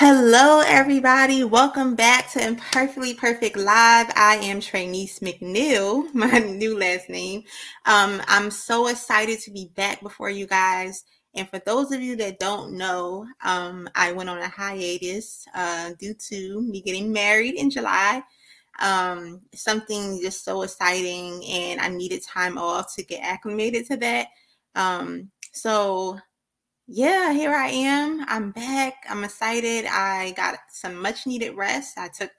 Hello, everybody. Welcome back to Imperfectly Perfect Live. I am Trinice McNeil, my new last name. Um, I'm so excited to be back before you guys. And for those of you that don't know, um, I went on a hiatus uh, due to me getting married in July. Um, something just so exciting, and I needed time off to get acclimated to that. Um, so yeah, here I am. I'm back. I'm excited. I got some much needed rest. I took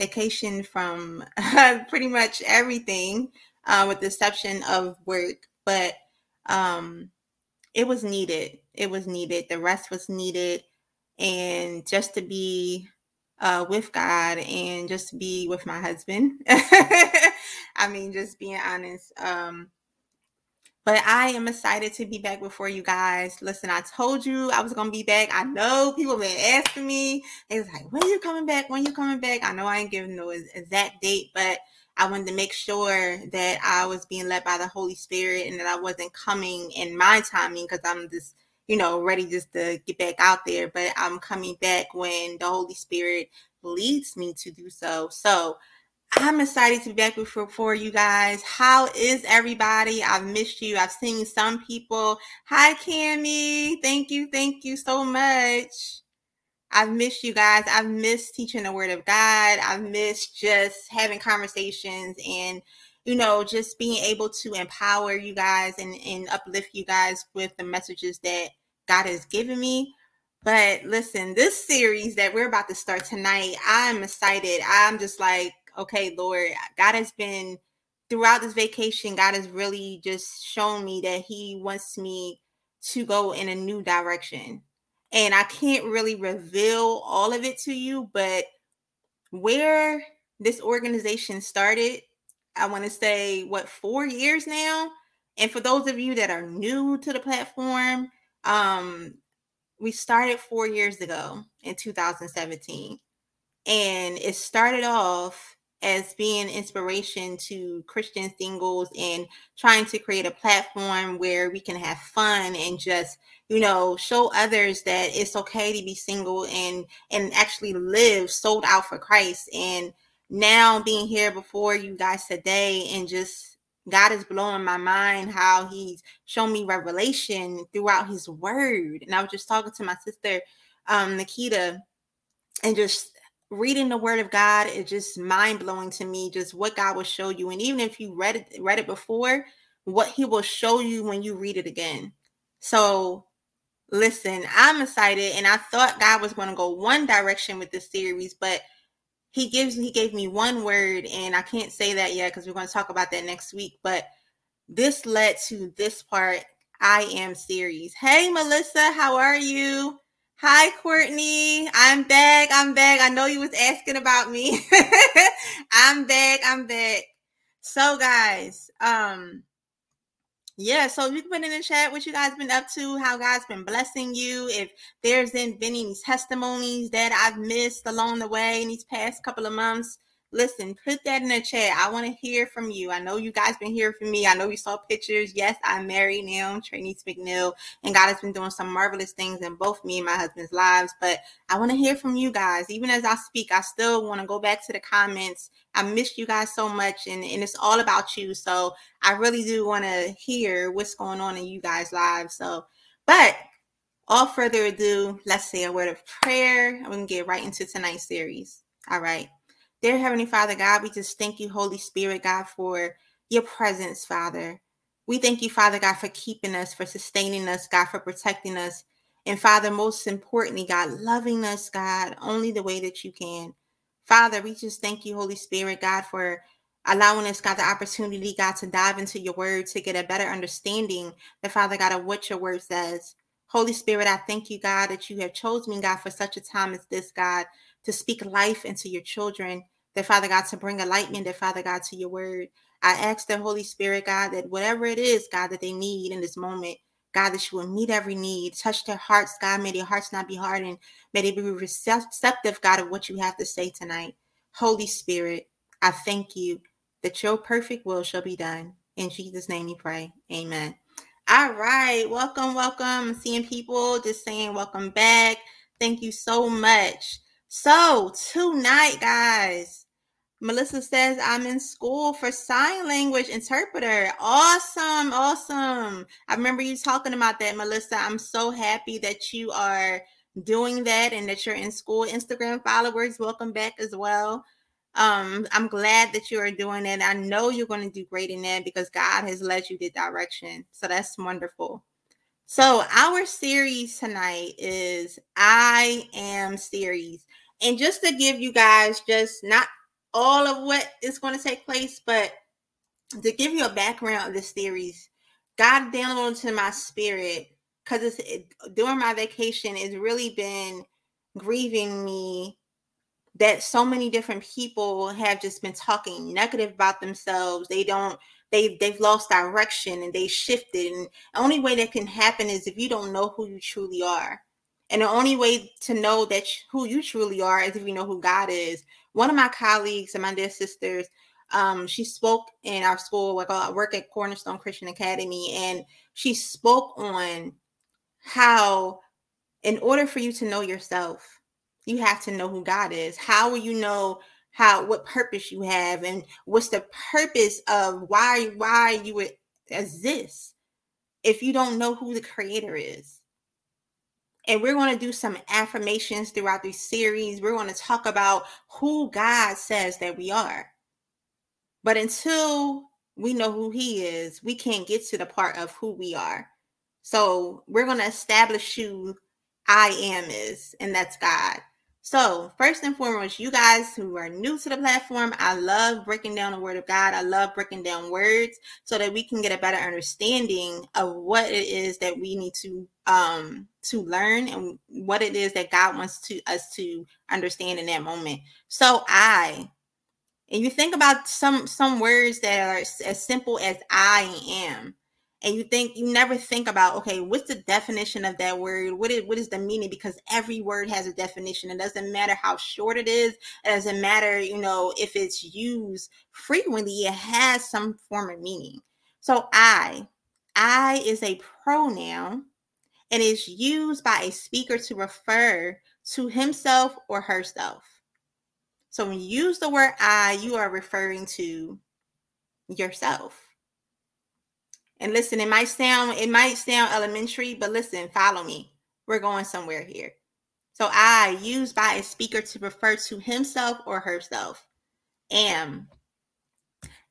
vacation from pretty much everything, uh, with the exception of work, but um, it was needed. It was needed. The rest was needed. And just to be uh, with God and just to be with my husband. I mean, just being honest. Um, but I am excited to be back before you guys. Listen, I told you I was gonna be back. I know people have been asking me. Was like, "When you coming back? When you coming back?" I know I ain't giving no exact date, but I wanted to make sure that I was being led by the Holy Spirit and that I wasn't coming in my timing because I'm just, you know, ready just to get back out there. But I'm coming back when the Holy Spirit leads me to do so. So I'm excited to be back with for you guys. How is everybody? I've missed you. I've seen some people. Hi, Cami. Thank you. Thank you so much. I've missed you guys. I've missed teaching the word of God. I've missed just having conversations and, you know, just being able to empower you guys and, and uplift you guys with the messages that God has given me. But listen, this series that we're about to start tonight, I'm excited. I'm just like, okay, Lord, God has been throughout this vacation, God has really just shown me that He wants me to go in a new direction. And I can't really reveal all of it to you, but where this organization started, I want to say, what, four years now? And for those of you that are new to the platform, um, we started four years ago in 2017. And it started off as being inspiration to Christian singles and trying to create a platform where we can have fun and just you know show others that it's okay to be single and and actually live sold out for Christ. And now being here before you guys today and just God is blowing my mind how he's shown me revelation throughout his word. And I was just talking to my sister um Nikita and just reading the word of God is just mind blowing to me, just what God will show you. And even if you read it, read it before, what he will show you when you read it again. So listen, I'm excited. And I thought God was going to go one direction with this series, but he gives he gave me one word, and I can't say that yet because we're going to talk about that next week. But this led to this part I am series. Hey Melissa, how are you? Hi, Courtney. I'm back. I'm back. I know you was asking about me. I'm back. I'm back. So, guys, um, yeah, so you can put in the chat what you guys been up to, how God's been blessing you. If there's been any testimonies that I've missed along the way in these past couple of months, listen, put that in the chat. I want to hear from you. I know you guys been hearing from me. I know you saw pictures. Yes, I'm married now, Trinice McNeil, and God has been doing some marvelous things in both me and my husband's lives. But I want to hear from you guys. Even as I speak, I still want to go back to the comments. I miss you guys so much, and, and it's all about you. So I really do want to hear what's going on in you guys' lives. So, but all further ado, let's say a word of prayer. I'm going to get right into tonight's series. All right. Dear Heavenly Father, God, we just thank you, Holy Spirit, God, for your presence, Father. We thank you, Father God, for keeping us, for sustaining us, God, for protecting us. And Father, most importantly, God, loving us, God, only the way that you can. Father, we just thank you, Holy Spirit, God, for allowing us, God, the opportunity, God, to dive into your word to get a better understanding, the Father God, of what your word says. Holy Spirit, I thank you, God, that you have chosen me, God, for such a time as this, God, to speak life into your children, that Father God, to bring enlightenment, that Father God, to your word. I ask the Holy Spirit, God, that whatever it is, God, that they need in this moment, God, that you will meet every need, touch their hearts, God. May their hearts not be hardened. May they be receptive, God, of what you have to say tonight. Holy Spirit, I thank you that your perfect will shall be done. In Jesus' name we pray. Amen. All right. Welcome, welcome. Seeing people just saying welcome back. Thank you so much. So, tonight, guys, Melissa says, I'm in school for sign language interpreter. Awesome. Awesome. I remember you talking about that, Melissa. I'm so happy that you are doing that and that you're in school. Instagram followers, welcome back as well. Um, I'm glad that you are doing it. I know you're going to do great in that because God has led you the direction. So that's wonderful. So, our series tonight is I Am series. And just to give you guys just not all of what is going to take place, but to give you a background of this series, God downloaded into my spirit because it's it, during my vacation, it's really been grieving me that so many different people have just been talking negative about themselves. They don't they they've lost direction and they shifted. And the only way that can happen is if you don't know who you truly are. And the only way to know that who you truly are is if you know who God is. One of my colleagues and my dear sisters, um, she spoke in our school. Like I work at Cornerstone Christian Academy, and she spoke on how, in order for you to know yourself, you have to know who God is. How will you know how what purpose you have and what's the purpose of why why you would exist if you don't know who the creator is? And we're going to do some affirmations throughout this series. We're going to talk about who God says that we are. But until we know who He is, we can't get to the part of who we are. So we're going to establish who I am is, and that's God. So, first and foremost, you guys who are new to the platform, I love breaking down the word of God. I love breaking down words so that we can get a better understanding of what it is that we need to um to learn and what it is that God wants to us to understand in that moment. So, I and you think about some some words that are as simple as I am and you think you never think about okay what's the definition of that word? What is what is the meaning? Because every word has a definition. It doesn't matter how short it is. It doesn't matter you know if it's used frequently it has some form of meaning. So i i is a pronoun and is used by a speaker to refer to himself or herself. So when you use the word i you are referring to yourself and listen, it might sound it might sound elementary, but listen, follow me. We're going somewhere here. So I used by a speaker to refer to himself or herself. Am.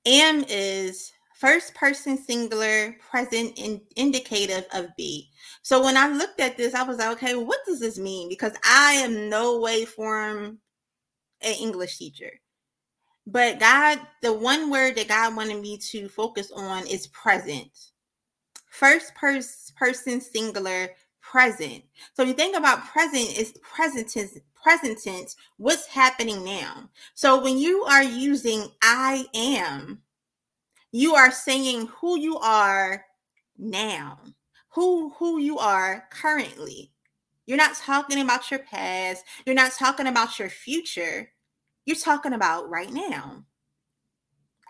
Am is first person singular present in, indicative of be. So when I looked at this, I was like, okay, what does this mean? Because I am no way form an English teacher. But God, the one word that God wanted me to focus on is present. First pers- person singular present. So if you think about present, is present tense, present tense, what's happening now? So when you are using I am, you are saying who you are now, who who you are currently. You're not talking about your past, you're not talking about your future you're talking about right now.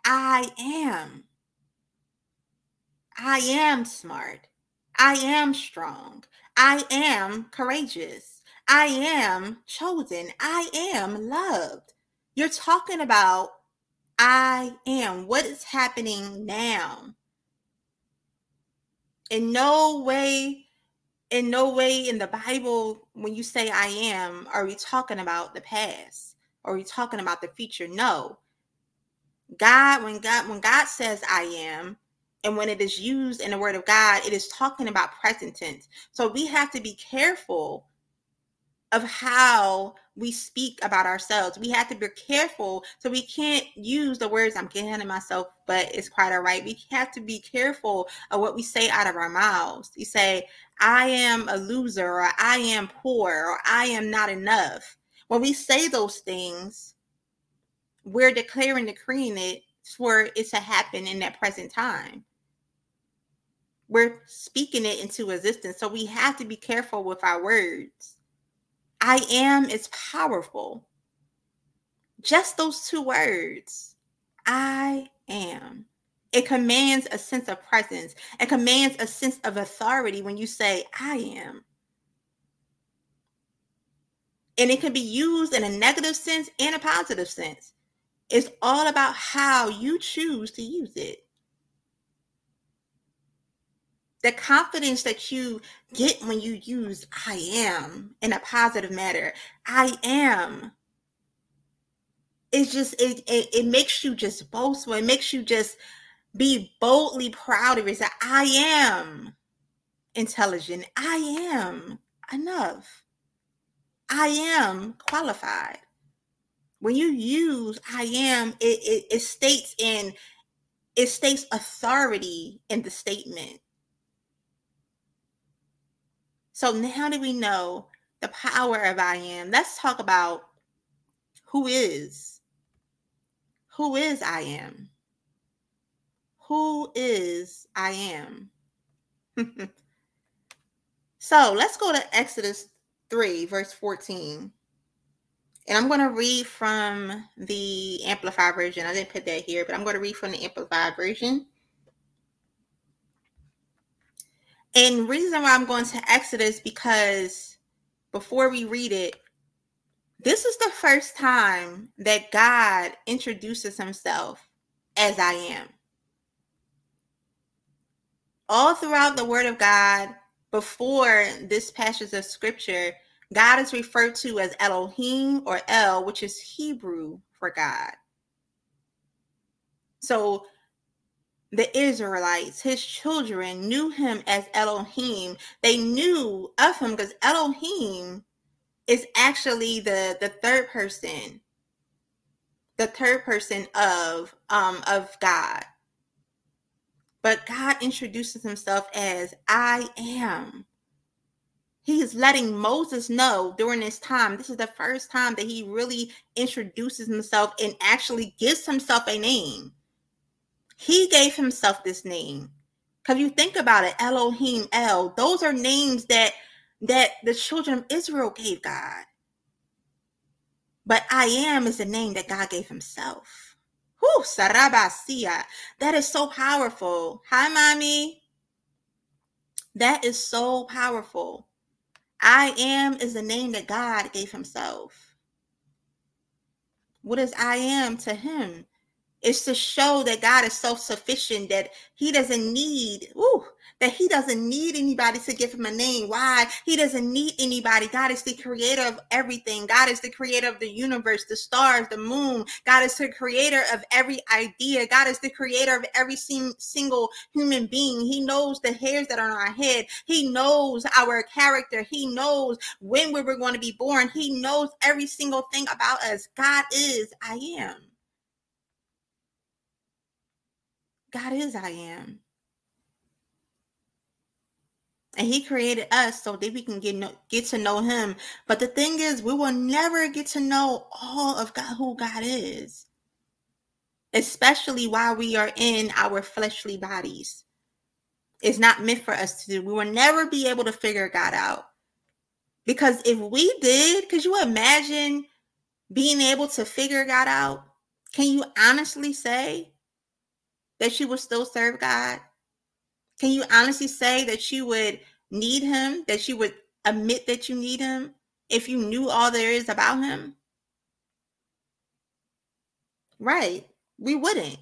I am. I am smart. I am strong. I am courageous. I am chosen. I am loved. You're talking about I am. What is happening now? In no way, in no way in the Bible, when you say I am, are we talking about the past? Or are you talking about the future? No. God, when God, when God says I am, and when it is used in the word of God, it is talking about present tense. So we have to be careful of how we speak about ourselves. We have to be careful. So we can't use the words I'm getting of myself, but it's quite all right. We have to be careful of what we say out of our mouths. You say, I am a loser, or I am poor, or I am not enough. When we say those things, we're declaring, decreeing it for it to happen in that present time. We're speaking it into existence. So we have to be careful with our words. I am is powerful. Just those two words. I am. It commands a sense of presence. It commands a sense of authority when you say, I am. And it can be used in a negative sense and a positive sense. It's all about how you choose to use it. The confidence that you get when you use I am in a positive manner. I am. It's just it, it it makes you just boastful. It makes you just be boldly proud of yourself. I am intelligent. I am enough. I am qualified. When you use I am, it, it, it states in it states authority in the statement. So now that we know the power of I am, let's talk about who is. Who is I am? Who is I am? so let's go to Exodus 3, verse 14. And I'm going to read from the Amplified version. I didn't put that here, but I'm going to read from the Amplified version. And reason why I'm going to Exodus because before we read it, this is the first time that God introduces himself as I am. All throughout the word of God, before this passage of scripture, God is referred to as Elohim or El, which is Hebrew for God. So the Israelites, his children, knew him as Elohim. They knew of him because Elohim is actually the the third person, the third person of um of God. But God introduces himself as I am. He is letting Moses know during this time. This is the first time that he really introduces himself and actually gives himself a name. He gave himself this name. Because you think about it, Elohim El, those are names that that the children of Israel gave God. But I am is the name that God gave himself. Whew, Sarabasia. That is so powerful. Hi, mommy. That is so powerful. I am is the name that God gave himself. What is I am to him? It's to show that God is self sufficient, that he doesn't need, that he doesn't need anybody to give him a name. Why? He doesn't need anybody. God is the creator of everything. God is the creator of the universe, the stars, the moon. God is the creator of every idea. God is the creator of every single human being. He knows the hairs that are on our head. He knows our character. He knows when we were going to be born. He knows every single thing about us. God is I am. God is I am and he created us so that we can get get to know him. But the thing is we will never get to know all of god who god is especially while we are in our fleshly bodies. It's not meant for us to do. We will never be able to figure god out. Because if we did could you imagine being able to figure god out? Can you honestly say that you will still serve god can you honestly say that you would need him, that you would admit that you need him if you knew all there is about him? Right. We wouldn't.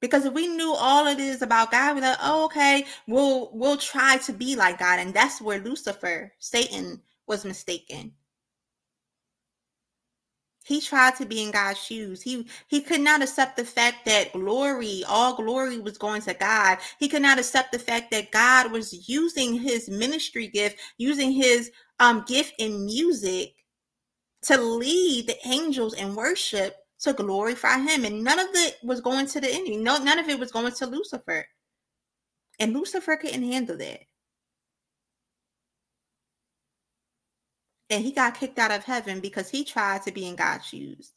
Because if we knew all it is about God, we're like, oh, okay, we'll we'll try to be like God. And that's where Lucifer, Satan, was mistaken. He tried to be in God's shoes. He he could not accept the fact that glory, all glory was going to God. He could not accept the fact that God was using his ministry gift, using his um gift in music to lead the angels in worship to glorify him. And none of it was going to the enemy. No, none of it was going to Lucifer. And Lucifer couldn't handle that. And he got kicked out of heaven because he tried to be in God's shoes.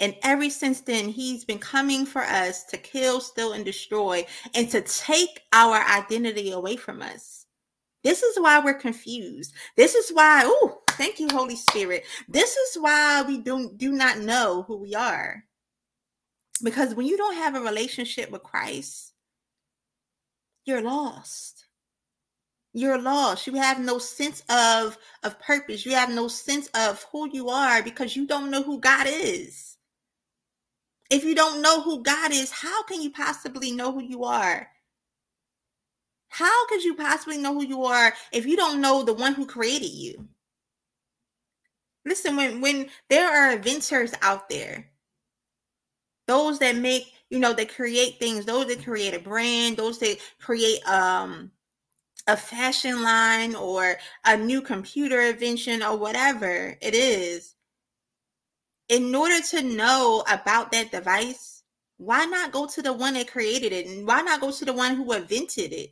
And ever since then, he's been coming for us to kill, steal, and destroy, and to take our identity away from us. This is why we're confused. This is why, oh, thank you, Holy Spirit. This is why we don't do not know who we are. Because when you don't have a relationship with Christ, you're lost you're lost. You have no sense of of purpose. You have no sense of who you are because you don't know who God is. If you don't know who God is, how can you possibly know who you are? How could you possibly know who you are if you don't know the one who created you? Listen, when when there are inventors out there, those that make, you know, that create things, those that create a brand, those that create um a fashion line or a new computer invention or whatever it is, in order to know about that device, why not go to the one that created it? And why not go to the one who invented it?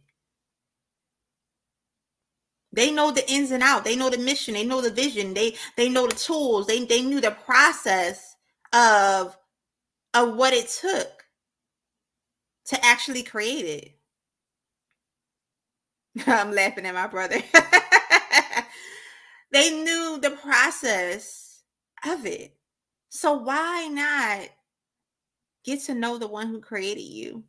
They know the ins and out. They know the mission. They know the vision. They they know the tools. They they knew the process of of what it took to actually create it. I'm laughing at my brother. they knew the process of it. So why not get to know the one who created you?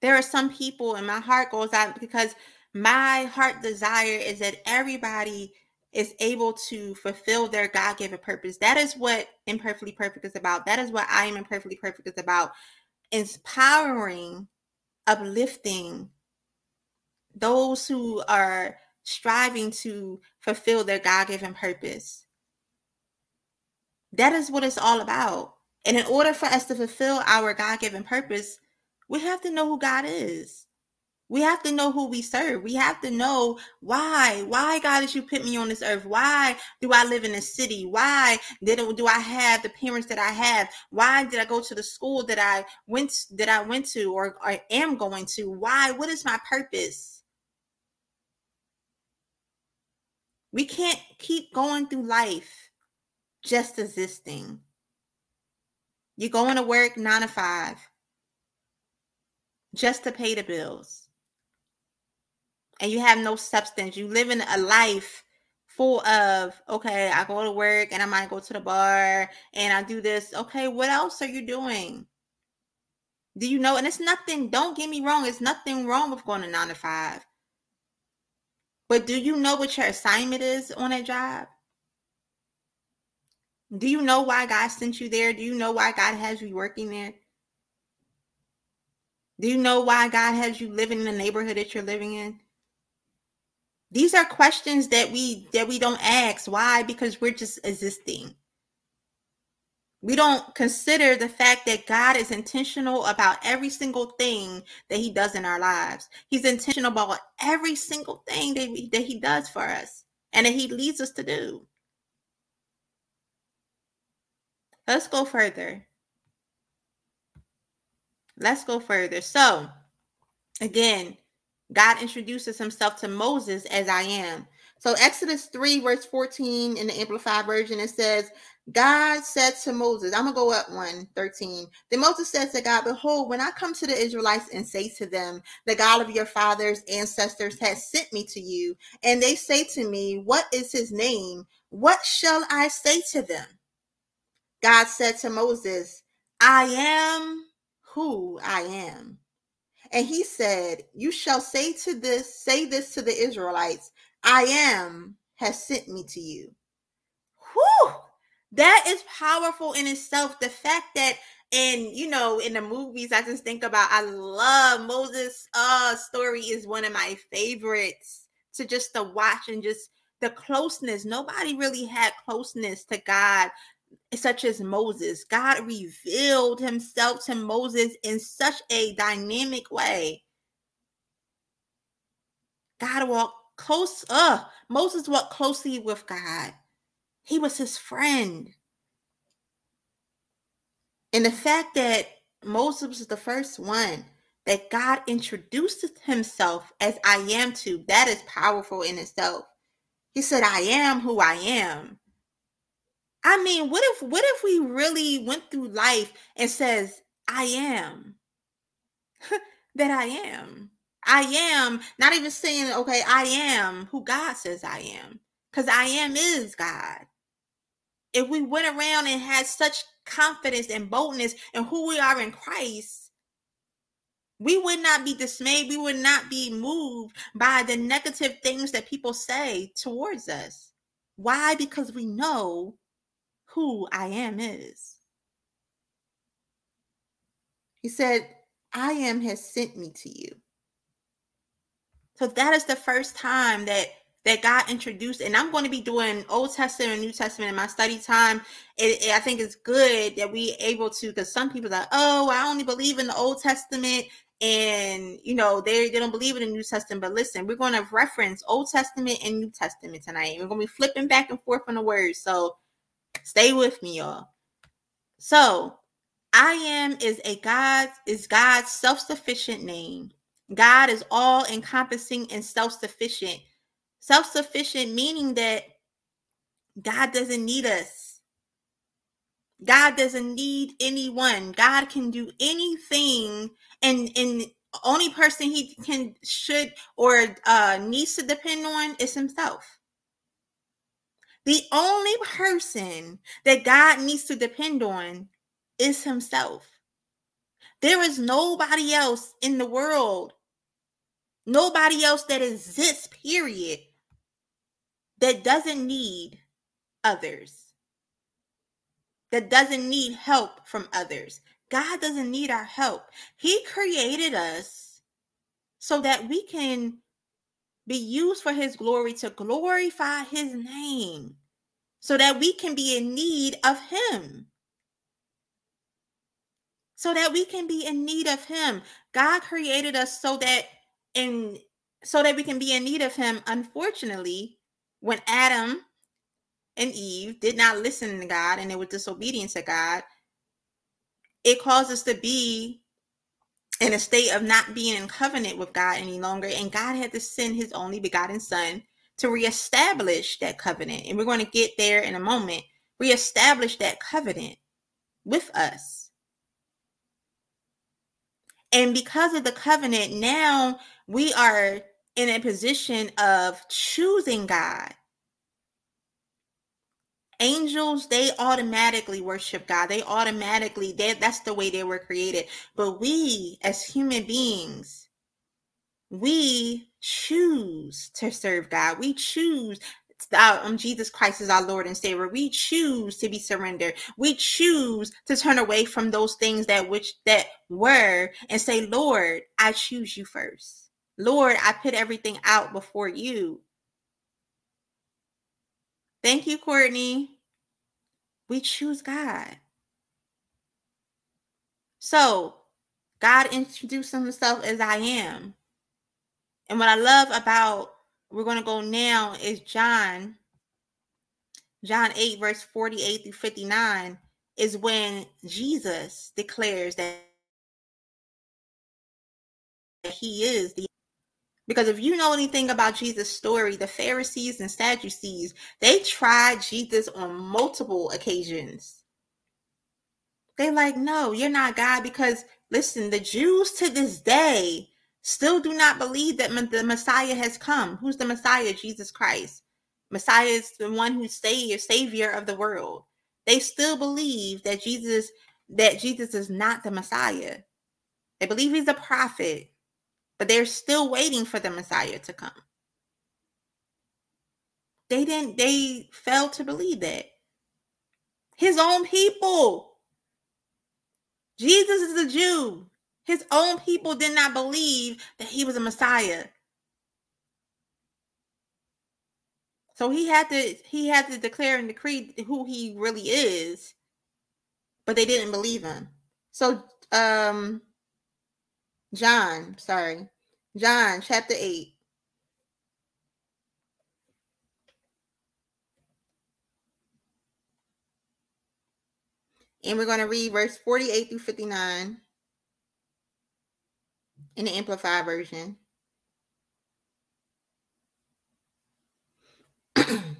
There are some people, and my heart goes out because my heart desire is that everybody is able to fulfill their God given purpose. That is what Imperfectly Perfect is about. That is what I am Imperfectly Perfect is about. Inspiring, uplifting those who are striving to fulfill their God given purpose. That is what it's all about. And in order for us to fulfill our God given purpose, we have to know who God is. We have to know who we serve. We have to know why. Why, God, did you put me on this earth? Why do I live in a city? Why did do I have the parents that I have? Why did I go to the school that I went that I went to or, or am going to? Why? What is my purpose? We can't keep going through life just existing. You're going to work nine to five just to pay the bills and you have no substance. You live in a life full of, okay, I go to work and I might go to the bar and I do this. Okay, what else are you doing? Do you know? And it's nothing, don't get me wrong, it's nothing wrong with going to nine to five. But do you know what your assignment is on that job? Do you know why God sent you there? Do you know why God has you working there? Do you know why God has you living in the neighborhood that you're living in? These are questions that we that we don't ask. Why? Because we're just existing. We don't consider the fact that God is intentional about every single thing that He does in our lives. He's intentional about every single thing that, we, that He does for us and that He leads us to do. Let's go further. Let's go further. So, again, God introduces himself to Moses as I am. So Exodus 3, verse 14 in the Amplified Version, it says, God said to Moses, I'm gonna go up one 13. Then Moses said to God, Behold, when I come to the Israelites and say to them, The God of your fathers' ancestors has sent me to you, and they say to me, What is his name? What shall I say to them? God said to Moses, I am who I am. And he said, You shall say to this, say this to the Israelites, I am has sent me to you. Whew! That is powerful in itself. The fact that and you know, in the movies, I just think about I love Moses' uh story is one of my favorites to just to watch and just the closeness. Nobody really had closeness to God such as Moses. God revealed himself to Moses in such a dynamic way. God walked close. Uh, Moses walked closely with God. He was his friend. And the fact that Moses was the first one that God introduced himself as I am to, that is powerful in itself. He said, I am who I am. I mean, what if what if we really went through life and says, I am that I am. I am not even saying, okay, I am who God says I am. Because I am is God. If we went around and had such confidence and boldness in who we are in Christ, We would not be dismayed. We would not be moved by the negative things that people say towards us. Why? Because we know who I am is. He said, I am has sent me to you. So that is the first time that that God introduced, and I'm going to be doing Old Testament and New Testament in my study time. It, it, I think it's good that we able to, because some people are like, oh, I only believe in the Old Testament, and you know they they don't believe in the New Testament. But listen, we're going to reference Old Testament and New Testament tonight. We're going to be flipping back and forth on the words, so stay with me, y'all. So I am is a God is God's self-sufficient name. God is all encompassing and self-sufficient. Self-sufficient meaning that God doesn't need us. God doesn't need anyone. God can do anything and and only person he can should or uh needs to depend on is himself. The only person that God needs to depend on is himself. There is nobody else in the world, nobody else that exists, period, that doesn't need others, that doesn't need help from others. God doesn't need our help. He created us so that we can be used for his glory to glorify his name, so that we can be in need of him so that we can be in need of him. God created us so that in so that we can be in need of him. Unfortunately, when Adam and Eve did not listen to God and they were disobedient to God, it caused us to be in a state of not being in covenant with God any longer. And God had to send his only begotten son to reestablish that covenant. And we're going to get there in a moment. Reestablish that covenant with us. And because of the covenant, now we are in a position of choosing God. Angels, they automatically worship God. They automatically, they, that's the way they were created. But we, as human beings, we choose to serve God. We choose um, Jesus Christ is our Lord and Savior. We choose to be surrendered. We choose to turn away from those things that which that were and say, Lord, I choose you first. Lord, I put everything out before you. Thank you, Courtney. We choose God. So, God introduced himself as I am. And what I love about we're going to go now is John. John 8, verse 48 through 59 is when Jesus declares that he is the because if you know anything about Jesus' story, the Pharisees and Sadducees, they tried Jesus on multiple occasions. They're like, no, you're not God because listen, the Jews to this day still do not believe that the Messiah has come. Who's the Messiah? Jesus Christ. Messiah is the one who's savior, savior of the world. They still believe that Jesus that Jesus is not the Messiah. They believe he's a prophet, but they're still waiting for the Messiah to come. They didn't they failed to believe that. His own people. Jesus is a Jew. His own people did not believe that he was a Messiah. So he had to he had to declare and decree who he really is, but they didn't believe him. So um John, sorry. John chapter 8. And we're going to read verse 48 through 59 in the Amplified version.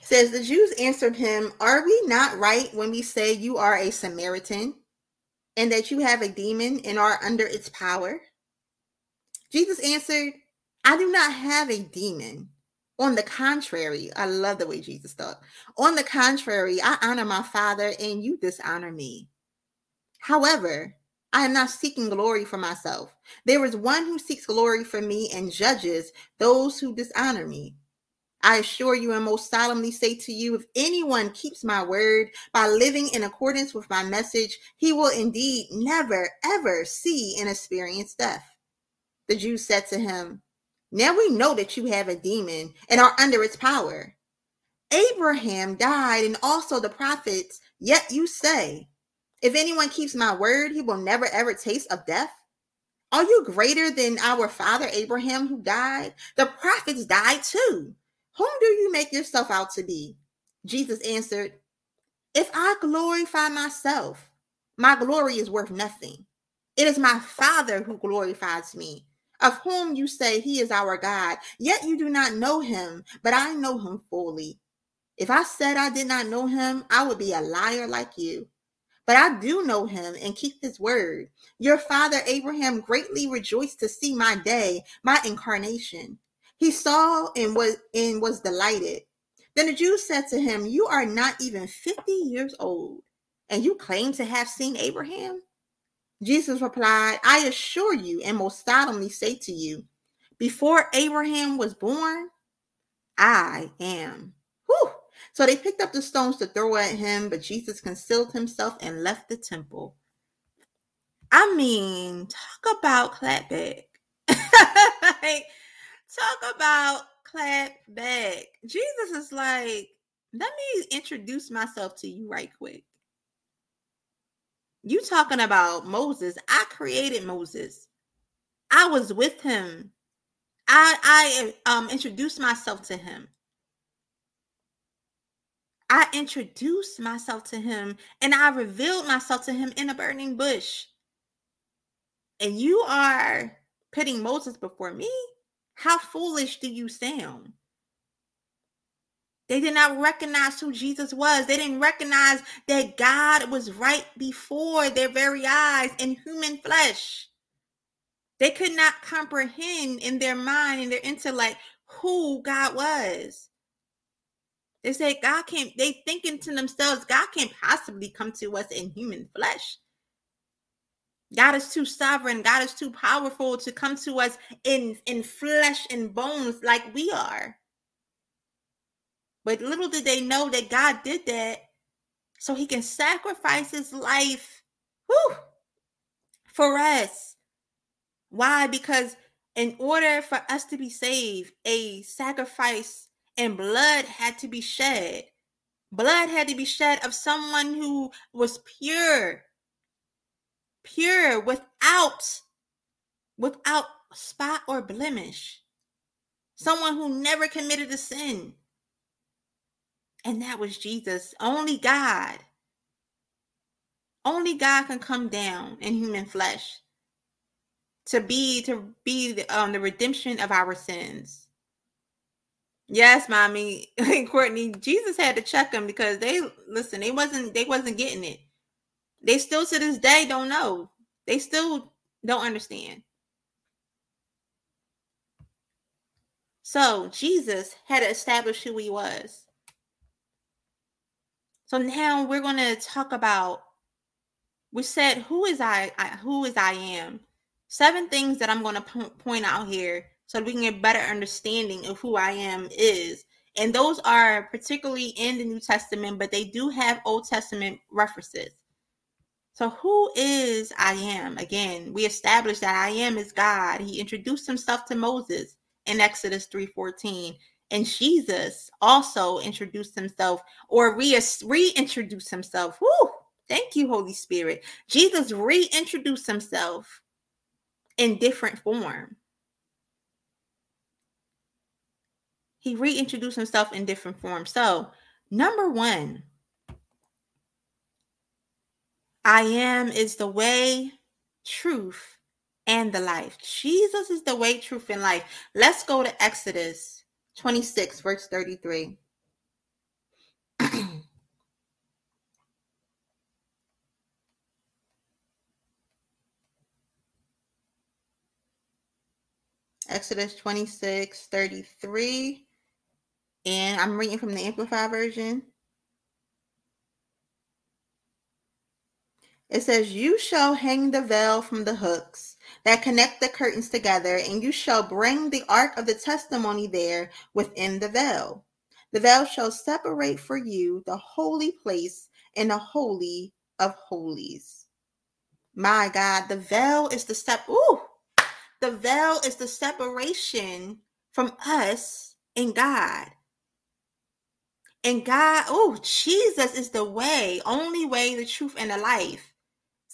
says the Jews answered him, Are we not right when we say you are a Samaritan and that you have a demon and are under its power? Jesus answered, I do not have a demon. On the contrary, I love the way Jesus thought. On the contrary, I honor my Father and you dishonor me. However, I am not seeking glory for myself. There is one who seeks glory for me and judges those who dishonor me. I assure you and most solemnly say to you, if anyone keeps my word by living in accordance with my message, he will indeed never, ever see and experience death. The Jews said to him, Now we know that you have a demon and are under its power. Abraham died and also the prophets, yet you say, If anyone keeps my word, he will never ever taste of death. Are you greater than our father Abraham who died? The prophets died too. Whom do you make yourself out to be? Jesus answered, If I glorify myself, my glory is worth nothing. It is my Father who glorifies me, of whom you say he is our God. Yet you do not know him, but I know him fully. If I said I did not know him, I would be a liar like you. But I do know him and keep his word. Your father Abraham greatly rejoiced to see my day, my incarnation. He saw and was and was delighted. Then the Jews said to him, You are not even 50 years old, and you claim to have seen Abraham? Jesus replied, I assure you and most solemnly say to you, before Abraham was born, I am. Whew. So they picked up the stones to throw at him, but Jesus concealed himself and left the temple. I mean, talk about clapback. like, Talk about clap back. Jesus is like, let me introduce myself to you right quick. You talking about Moses. I created Moses. I was with him. I I um introduced myself to him. I introduced myself to him and I revealed myself to him in a burning bush. And you are putting Moses before me? How foolish do you sound? They did not recognize who Jesus was. They didn't recognize that God was right before their very eyes in human flesh. They could not comprehend in their mind, in their intellect, who God was. They said God can't, they thinking to themselves, God can't possibly come to us in human flesh. God is too sovereign. God is too powerful to come to us in, in flesh and bones like we are. But little did they know that God did that so he can sacrifice his life whew, for us. Why? Because in order for us to be saved, a sacrifice and blood had to be shed. Blood had to be shed of someone who was pure, pure without without spot or blemish. Someone who never committed a sin. And that was jesus. Only god. Only god can come down in human flesh to be to be the, um, the redemption of our sins. Yes mommy. Courtney jesus had to check them because they listen they wasn't they wasn't getting it they still to this day don't know. They still don't understand. So Jesus had to establish who he was. So now we're going to talk about we said who is I, who is I am. Seven things that I'm going to po- point out here so we can get better understanding of who I am is. And those are particularly in the New Testament, but they do have Old Testament references. So, who is I am? Again, we established that I am is God. He introduced himself to Moses in Exodus 3:14. And Jesus also introduced himself or re- reintroduced himself. Whoo! Thank you, Holy Spirit. Jesus reintroduced himself in different form. He reintroduced himself in different form. So, number one, I am is the way, truth, and the life. Jesus is the way, truth, and life. Let's go to Exodus 26, verse 33. Exodus 26, 33. And I'm reading from the Amplified version. It says, You shall hang the veil from the hooks that connect the curtains together, and you shall bring the ark of the testimony there within the veil. The veil shall separate for you the holy place and the holy of holies. My God, the veil is the step. Ooh, the veil is the separation from us and God. And God, oh, Jesus is the way, only way, the truth, and the life.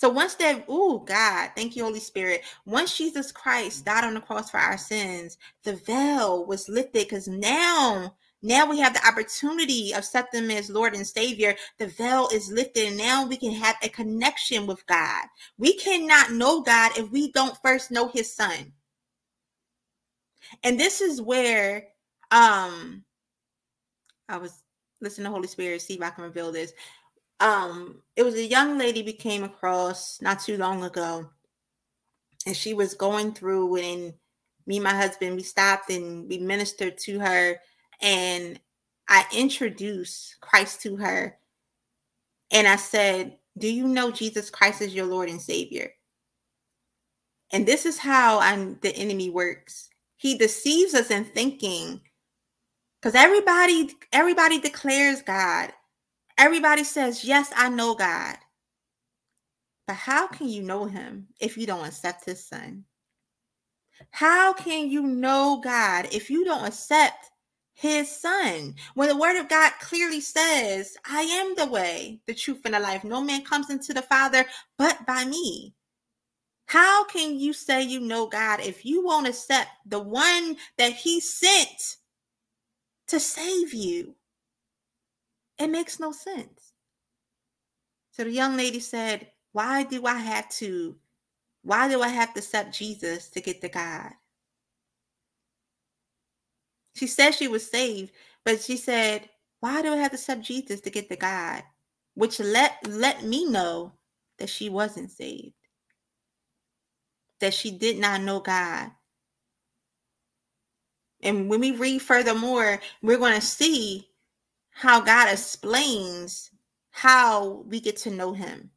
So once that, oh God, thank you, Holy Spirit. Once Jesus Christ died on the cross for our sins, the veil was lifted because now now we have the opportunity of accepting him as Lord and Savior. The veil is lifted, and now we can have a connection with God. We cannot know God if we don't first know his son. And this is where um I was listening to Holy Spirit, see if I can reveal this. Um, it was a young lady we came across not too long ago, and she was going through and me and my husband we stopped and we ministered to her and I introduced Christ to her. And I said, Do you know Jesus Christ is your Lord and Savior? And this is how I'm, the enemy works. He deceives us in thinking, because everybody, everybody declares God. Everybody says, Yes, I know God. But how can you know him if you don't accept his son? How can you know God if you don't accept his son. When the word of God clearly says, I am the way, the truth, and the life. No man comes into the Father but by me. How can you say you know God if you won't accept the one that he sent to save you? It makes no sense. So the young lady said, Why do I have to? Why do I have to accept Jesus to get to God? She said she was saved, but she said, Why do I have to accept Jesus to get to God? Which let let me know that she wasn't saved. That she did not know God. And when we read furthermore, we're going to see how God explains how we get to know him.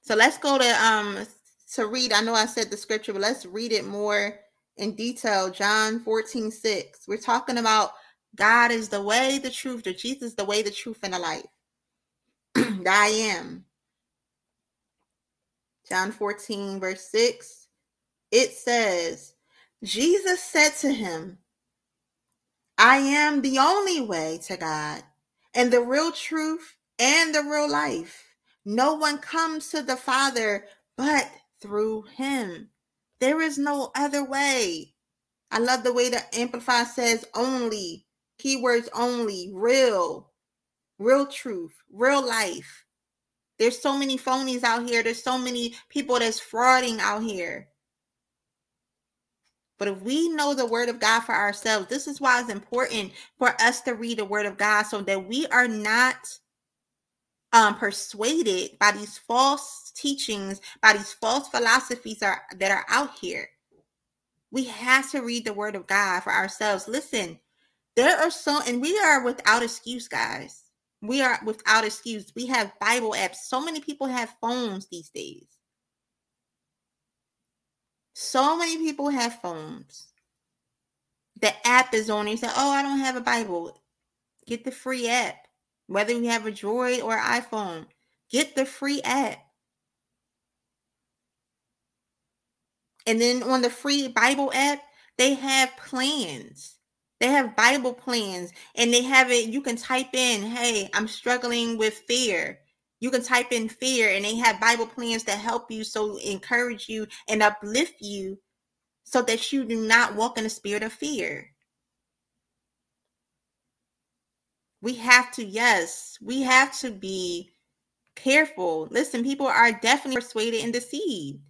So let's go to um to read. I know I said the scripture, but let's read it more in detail John 14, 6. We're talking about God is the way, the truth, the Jesus the way, the truth, and the life. I am. John 14, verse 6. It says, Jesus said to him, I am the only way to God and the real truth and the real life. No one comes to the Father but through him. There is no other way. I love the way that Amplify says only, keywords only, real, real truth, real life. There's so many phonies out here. There's so many people that's frauding out here. But if we know the word of God for ourselves, this is why it's important for us to read the word of God so that we are not um, persuaded by these false teachings, by these false philosophies are, that are out here. We have to read the word of God for ourselves. Listen, there are so, and we are without excuse, guys. We are without excuse. We have Bible apps. So many people have phones these days. So many people have phones. The app is on. You say, "Oh, I don't have a Bible." Get the free app. Whether you have a Droid or iPhone, get the free app. And then on the free Bible app, they have plans. They have Bible plans and they have it. You can type in, hey, I'm struggling with fear. You can type in fear and they have Bible plans to help you, so encourage you and uplift you so that you do not walk in the spirit of fear. We have to, yes, we have to be careful. Listen, people are definitely persuaded and deceived.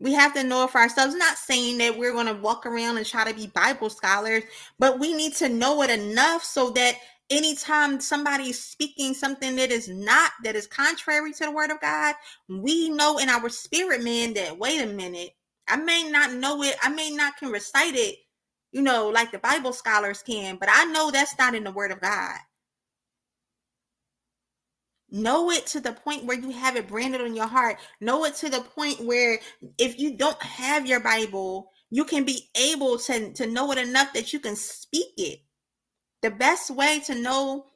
We have to know for ourselves. Not saying that we're going to walk around and try to be Bible scholars, but we need to know it enough so that anytime somebody is speaking something that is not, that is contrary to the word of God, we know in our spirit, man, that wait a minute, I may not know it, I may not can recite it, you know, like the Bible scholars can, but I know that's not in the word of God. Know it to the point where you have it branded on your heart. Know it to the point where if you don't have your Bible, you can be able to, to know it enough that you can speak it. The best way to know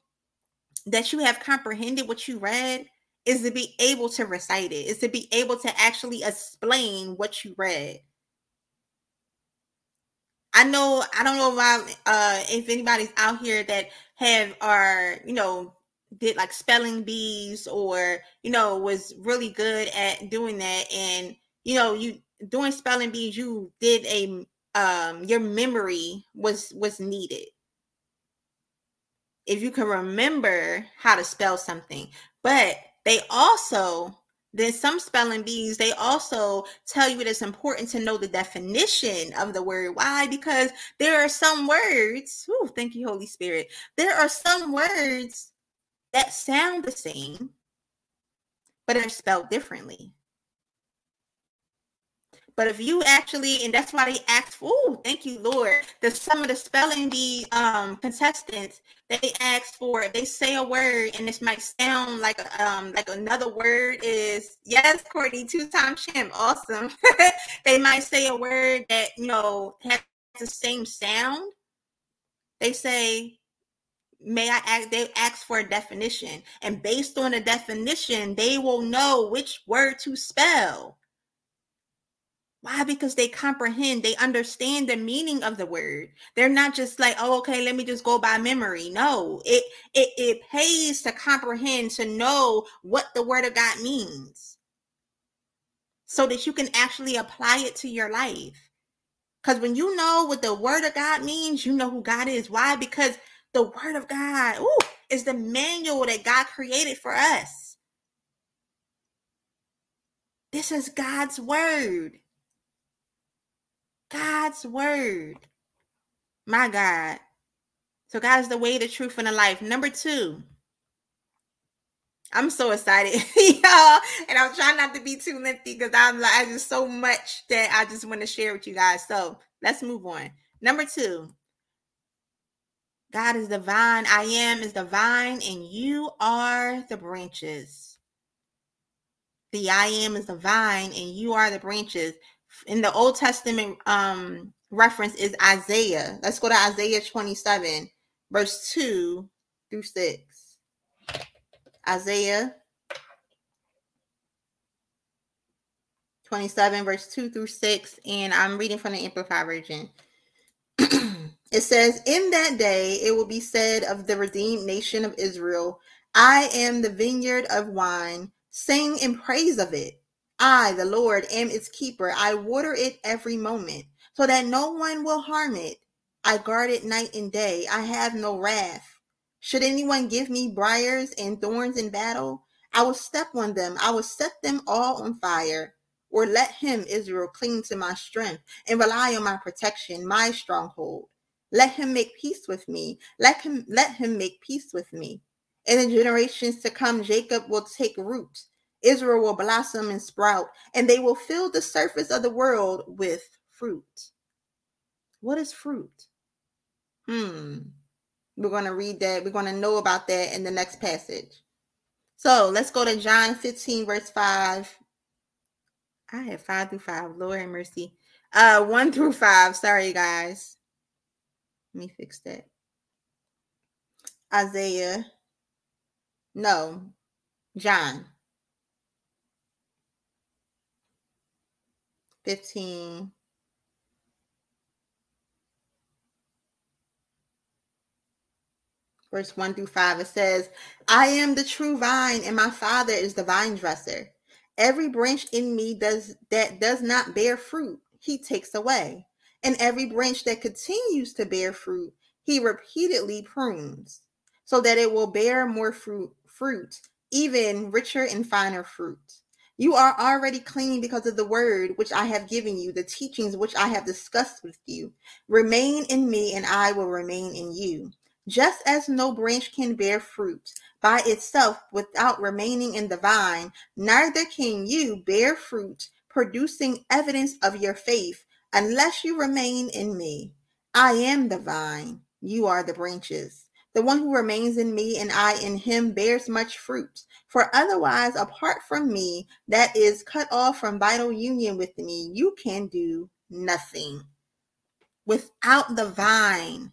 that you have comprehended what you read is to be able to recite it, is to be able to actually explain what you read. I know I don't know if, uh, if anybody's out here that have are you know did like spelling bees or you know was really good at doing that and you know you doing spelling bees you did a um your memory was was needed if you can remember how to spell something. But they also then some spelling bees they also tell you it's important to know the definition of the word. Why? Because there are some words Ooh, thank you holy spirit. There are some words that sound the same, but are spelled differently. But if you actually, and that's why they ask, oh, thank you, Lord. The some of the spelling bee um, contestants, they ask for, they say a word and this might sound like um like another word is yes, Courtney, two time champ, awesome. they might say a word that you know has the same sound. They say may I ask, they ask for a definition. And based on the definition, they will know which word to spell. Why? Because they comprehend, they understand the meaning of the word. They're not just like, oh, okay, let me just go by memory. No, it it it pays to comprehend, to know what the word of God means. So that you can actually apply it to your life. Because when you know what the word of God means, you know who God is. Why? Because the word of God ooh, is the manual that God created for us. This is God's word. God's word. My God. So, God is the way, the truth, and the life. Number two, I'm so excited, y'all. And I'm trying not to be too lengthy because I'm like, just so much that I just want to share with you guys. So, let's move on. Number two, God is the vine. I am is the vine, and you are the branches. The I am is the vine, and you are the branches. In the Old Testament um, reference is Isaiah. Let's go to Isaiah 27, verse 2 through 6. Isaiah 27, verse 2 through 6. And I'm reading from the Amplified Version. It says, In that day it will be said of the redeemed nation of Israel, I am the vineyard of wine. Sing in praise of it. I, the Lord, am its keeper. I water it every moment, so that no one will harm it. I guard it night and day. I have no wrath. Should anyone give me briars and thorns in battle, I will step on them. I will set them all on fire. Or let him, Israel, cling to my strength and rely on my protection, my stronghold. Let him make peace with me. Let him let him make peace with me. In the generations to come, Jacob will take root. Israel will blossom and sprout, and they will fill the surface of the world with fruit. What is fruit? Hmm. We're going to read that. We're going to know about that in the next passage. So let's go to John 15, verse 5. I have 5 through 5. Lord have mercy. Uh, 1 through 5. Sorry, guys. Let me fix that. Isaiah. No, John. 15. Verse 1 through 5, it says, I am the true vine, and my father is the vine dresser. Every branch in me does that does not bear fruit, he takes away and every branch that continues to bear fruit, he repeatedly prunes so that it will bear more fruit, fruit, even richer and finer fruit. You are already clean because of the word which I have given you, the teachings which I have discussed with you. Remain in me, and I will remain in you. Just as no branch can bear fruit by itself without remaining in the vine, neither can you bear fruit, producing evidence of your faith unless you remain in me. I am the vine, you are the branches. The one who remains in me and I in him bears much fruit. For otherwise, apart from me, that is cut off from vital union with me, you can do nothing. Without the vine,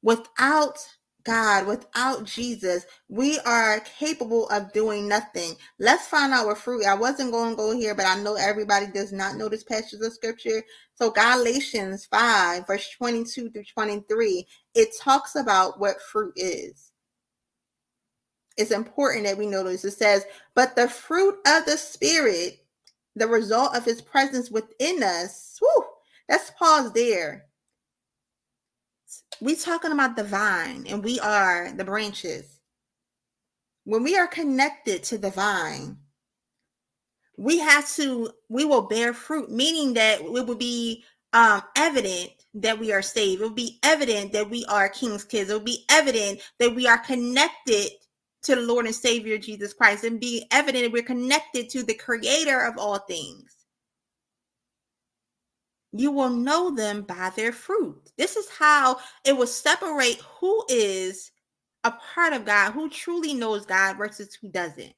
without God, without Jesus, we are capable of doing nothing. Let's find out what fruit. I wasn't going to go here, but I know everybody does not know this passage of scripture. So, Galatians 5, verse 22 through 23, it talks about what fruit is. It's important that we this. It says, But the fruit of the Spirit, the result of his presence within us, whew, let's pause there we talking about the vine and we are the branches. When we are connected to the vine, we have to, we will bear fruit, meaning that it will be um, evident that we are saved. It will be evident that we are King's kids. It will be evident that we are connected to the Lord and Savior Jesus Christ and be evident that we're connected to the creator of all things. You will know them by their fruit. This is how it will separate who is a part of God, who truly knows God versus who doesn't.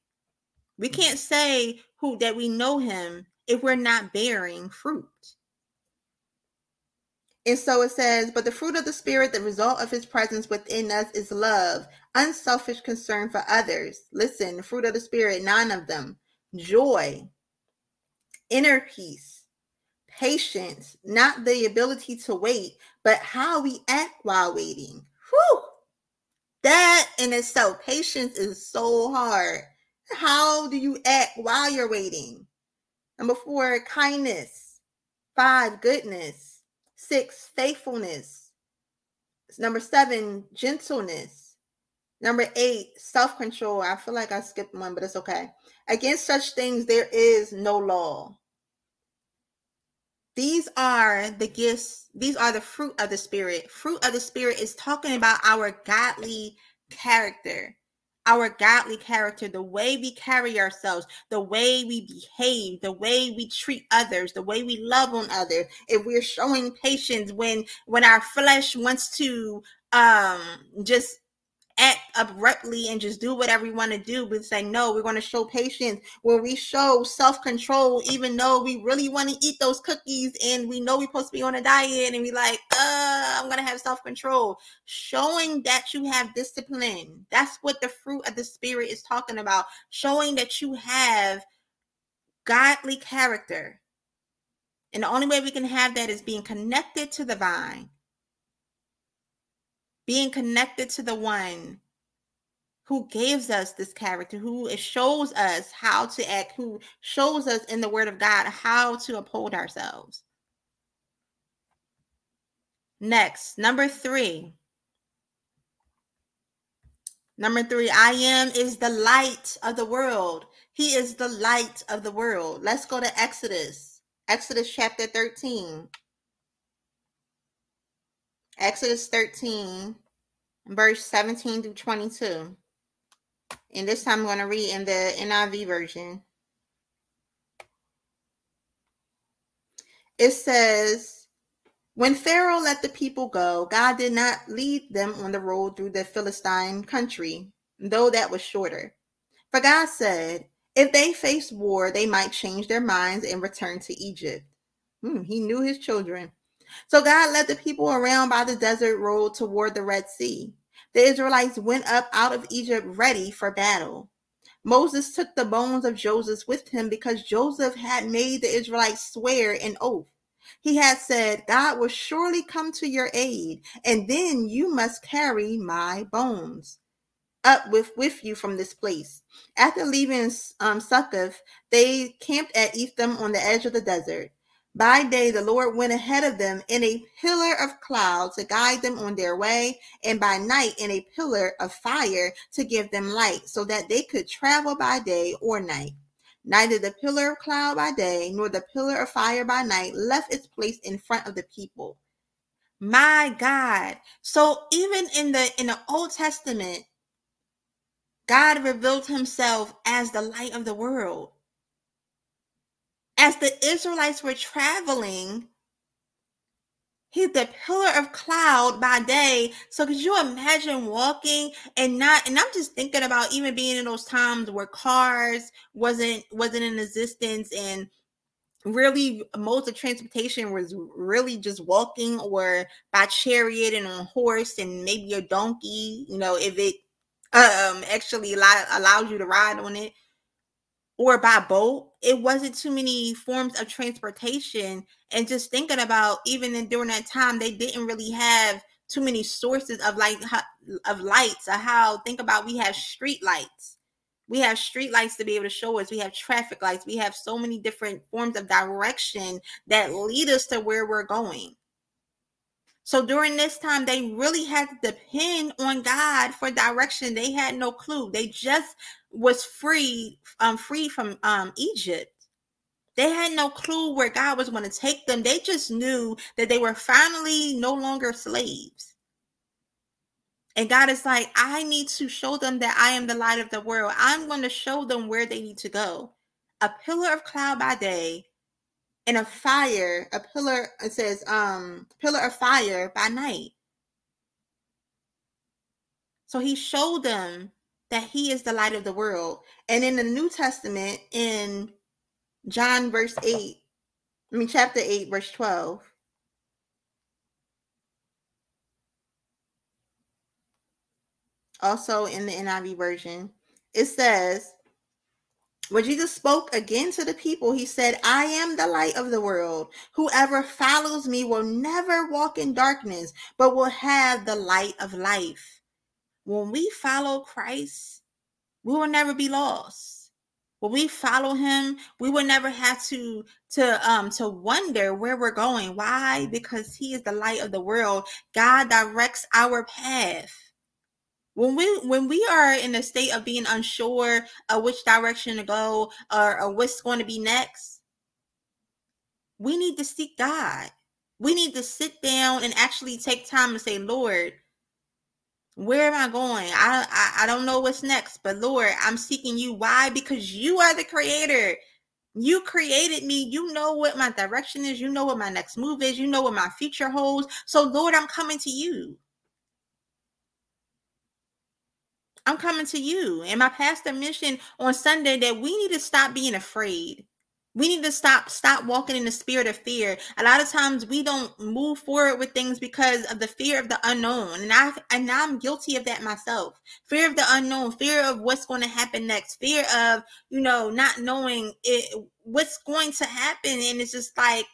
We mm. can't say who that we know him if we're not bearing fruit. And so it says, but the fruit of the Spirit, the result of his presence within us is love, unselfish concern for others. Listen, the fruit of the Spirit, nine of them joy, inner peace, patience, not the ability to wait, but how we act while waiting. Whew. That in itself, patience is so hard. How do you act while you're waiting? Number four, kindness. Five, goodness. Six, faithfulness. Number seven, gentleness. Number eight, self control. I feel like I skipped one, but it's okay. Against such things, there is no law. These are the gifts, these are the fruit of the Spirit. Fruit of the Spirit is talking about our godly character, our godly character, the way we carry ourselves, the way we behave, the way we treat others, the way we love on others. If we're showing patience when when our flesh wants to um just act abruptly and just do whatever we want to do, but say, no, we're going to show patience where we show self control, even though we really want to eat those cookies and we know we're supposed to be on a diet and we like, uh, I'm going to have self control. Showing that you have discipline. That's what the fruit of the spirit is talking about. Showing that you have godly character. And the only way we can have that is being connected to the vine being connected to the one who gives us this character, who shows us how to act, who shows us in the Word of God how to uphold ourselves. Next, number three. Number three, I am is the light of the world. He is the light of the world. Let's go to Exodus. Exodus chapter 13. Exodus 13, verse 17 through 22. And this time I'm going to read in the NIV version. It says, When Pharaoh let the people go, God did not lead them on the road through the Philistine country, though that was shorter. For God said, If they face war, they might change their minds and return to Egypt. Hmm, he knew his children. So God led the people around by the desert road toward the Red Sea. The Israelites went up out of Egypt ready for battle. Moses took the bones of Joseph with him because Joseph had made the Israelites swear an oath. He had said, God will surely come to your aid, and then you must carry my bones up with, with you from this place. After leaving um, Succoth, they camped at Etham on the edge of the desert. By day, the Lord went ahead of them in a pillar of cloud to guide them on their way, and by night, in a pillar of fire to give them light, so that they could travel by day or night. Neither the pillar of cloud by day nor the pillar of fire by night left its place in front of the people. My God. So even in the in the Old Testament, God revealed himself as the light of the world as the Israelites were traveling, He's the pillar of cloud by day. So could you imagine walking and not and I'm just thinking about even being in those times where cars wasn't wasn't in existence and really modes of transportation was really just walking or by chariot and on horse and maybe a donkey, you know, if it um actually allows you to ride on it or by boat. It wasn't too many forms of transportation. And just thinking about even in, during that time, they didn't really have too many sources of light of lights. Or how think about we have street lights. We have street lights to be able to show us. We have traffic lights. We have so many different forms of direction that lead us to where we're going. So during this time, they really had to depend on God for direction. They had no clue. They just was free, um, free from um Egypt. They had no clue where God was going to take them. They just knew that they were finally no longer slaves. And God is like, I need to show them that I am the light of the world. I'm going to show them where they need to go. A pillar of cloud by day and a fire, a pillar, it says, um, pillar of fire by night. So he showed them that he is the light of the world. And in the New Testament, in John verse 8, I mean, chapter 8, verse 12. Also in the NIV version, it says, when Jesus spoke again to the people, he said, I am the light of the world. Whoever follows me will never walk in darkness, but will have the light of life when we follow Christ, we will never be lost. When we follow him, we will never have to to um to wonder where we're going. Why? Because he is the light of the world. God directs our path. When we when we are in a state of being unsure of which direction to go or, or what's going to be next, we need to seek God. We need to sit down and actually take time and say, Lord, where am I going? I, I I don't know what's next, but Lord, I'm seeking you. Why? Because you are the creator. You created me. You know what my direction is. You know what my next move is. You know what my future holds. So, Lord, I'm coming to you. I'm coming to you. And my pastor mentioned on Sunday that we need to stop being afraid. We need to stop stop walking in the spirit of fear. A lot of times we don't move forward with things because of the fear of the unknown. And I and I'm guilty of that myself. Fear of the unknown, fear of what's going to happen next, fear of, you know, not knowing it what's going to happen and it's just like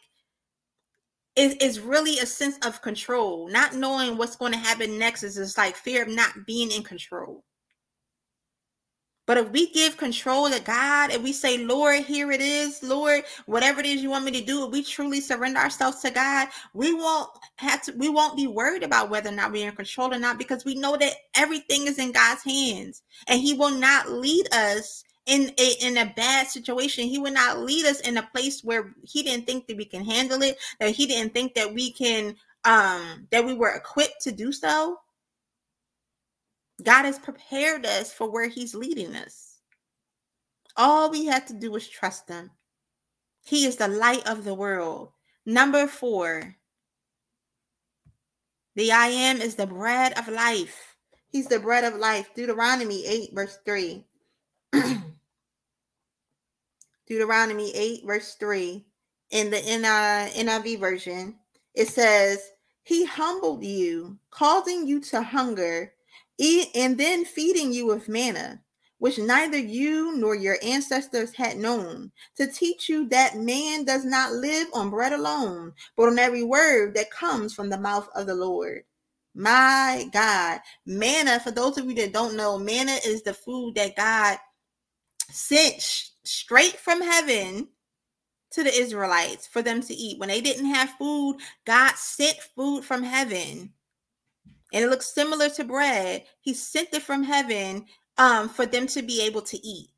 it, it's really a sense of control. Not knowing what's going to happen next is just like fear of not being in control. But if we give control to God and we say, Lord, here it is, Lord, whatever it is you want me to do, if we truly surrender ourselves to God, we won't have to, we won't be worried about whether or not we're in control or not because we know that everything is in God's hands and He will not lead us in a in a bad situation. He will not lead us in a place where He didn't think that we can handle it, that He didn't think that we can um that we were equipped to do so. God has prepared us for where He's leading us. All we have to do is trust Him. He is the light of the world. Number four, the I am is the bread of life. He's the bread of life. Deuteronomy 8, verse 3. Deuteronomy 8, verse 3. In the NIV version, it says, He humbled you, causing you to hunger and then feeding you with manna, which neither you nor your ancestors had known, to teach you that man does not live on bread alone, but on every word that comes from the mouth of the Lord. My God, manna, for those of you that don't know, manna is the food that God sent straight from heaven to the Israelites for them to eat. When they didn't have food, God sent food from heaven and it looks similar to bread. He sent it from heaven um, for them to be able to eat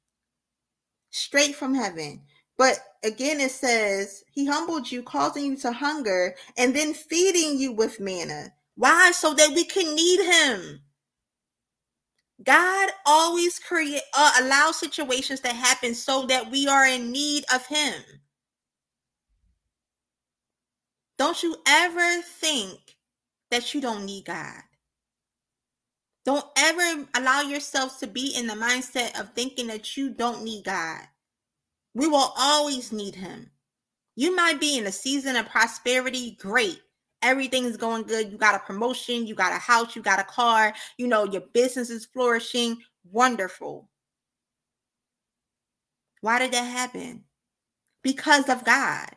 straight from heaven. But again, it says, He humbled you, causing you to hunger, and then feeding you with manna. Why? So that we can need Him. God always create uh, allow situations to happen so that we are in need of Him. Don't you ever think that you don't need God. Don't ever allow yourselves to be in the mindset of thinking that you don't need God. We will always need Him. You might be in a season of prosperity, great. Everything's going good. You got a promotion, you got a house, you got a car, you know, your business is flourishing. Wonderful. Why did that happen? Because of God.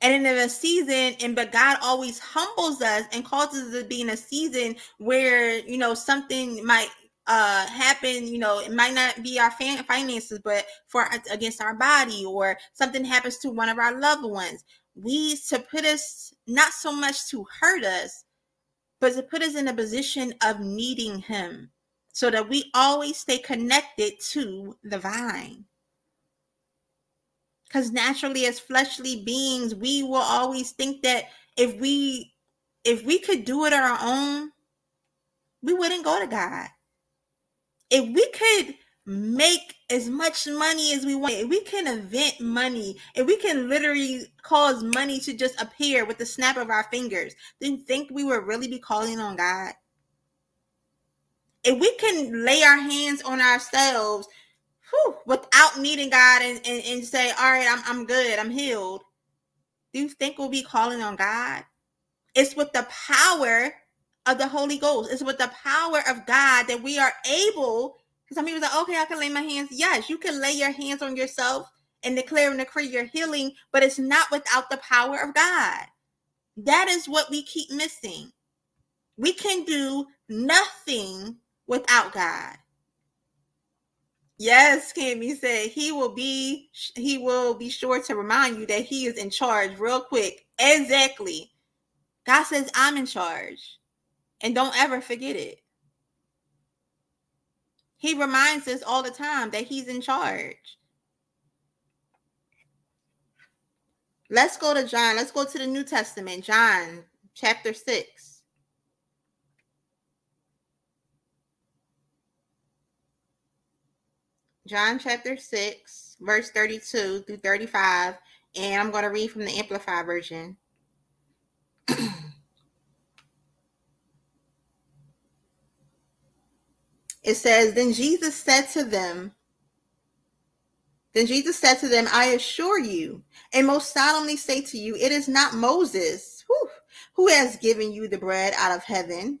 And in a season, and but God always humbles us and causes it to be in a season where you know something might uh happen you know it might not be our fan- finances but for against our body or something happens to one of our loved ones. We to put us not so much to hurt us but to put us in a position of needing him so that we always stay connected to the vine because naturally as fleshly beings we will always think that if we if we could do it our own we wouldn't go to god. If we could make as much money as we want if we can invent money if we can literally cause money to just appear with the snap of our fingers then think we would really be calling on god? If we can lay our hands on ourselves whew, without needing God and, and, and say, all right, I'm, I'm good, I'm healed, do you think we'll be calling on God? It's with the power of the Holy Ghost. It's with the power of God that we are able. Some people say, okay, I can lay my hands. Yes, you can lay your hands on yourself and declare and decree your healing, but it's not without the power of God. That is what we keep missing. We can do nothing without God. Yes, Cammy said he will be he will be sure to remind you that he is in charge real quick. Exactly. God says I'm in charge. And don't ever forget it. He reminds us all the time that he's in charge. Let's go to John. Let's go to the New Testament, John chapter 6. John chapter 6, verse 32 through 35. And I'm going to read from the Amplified version. it says, Then Jesus said to them, Then Jesus said to them, I assure you, and most solemnly say to you, it is not Moses whew, who has given you the bread out of heaven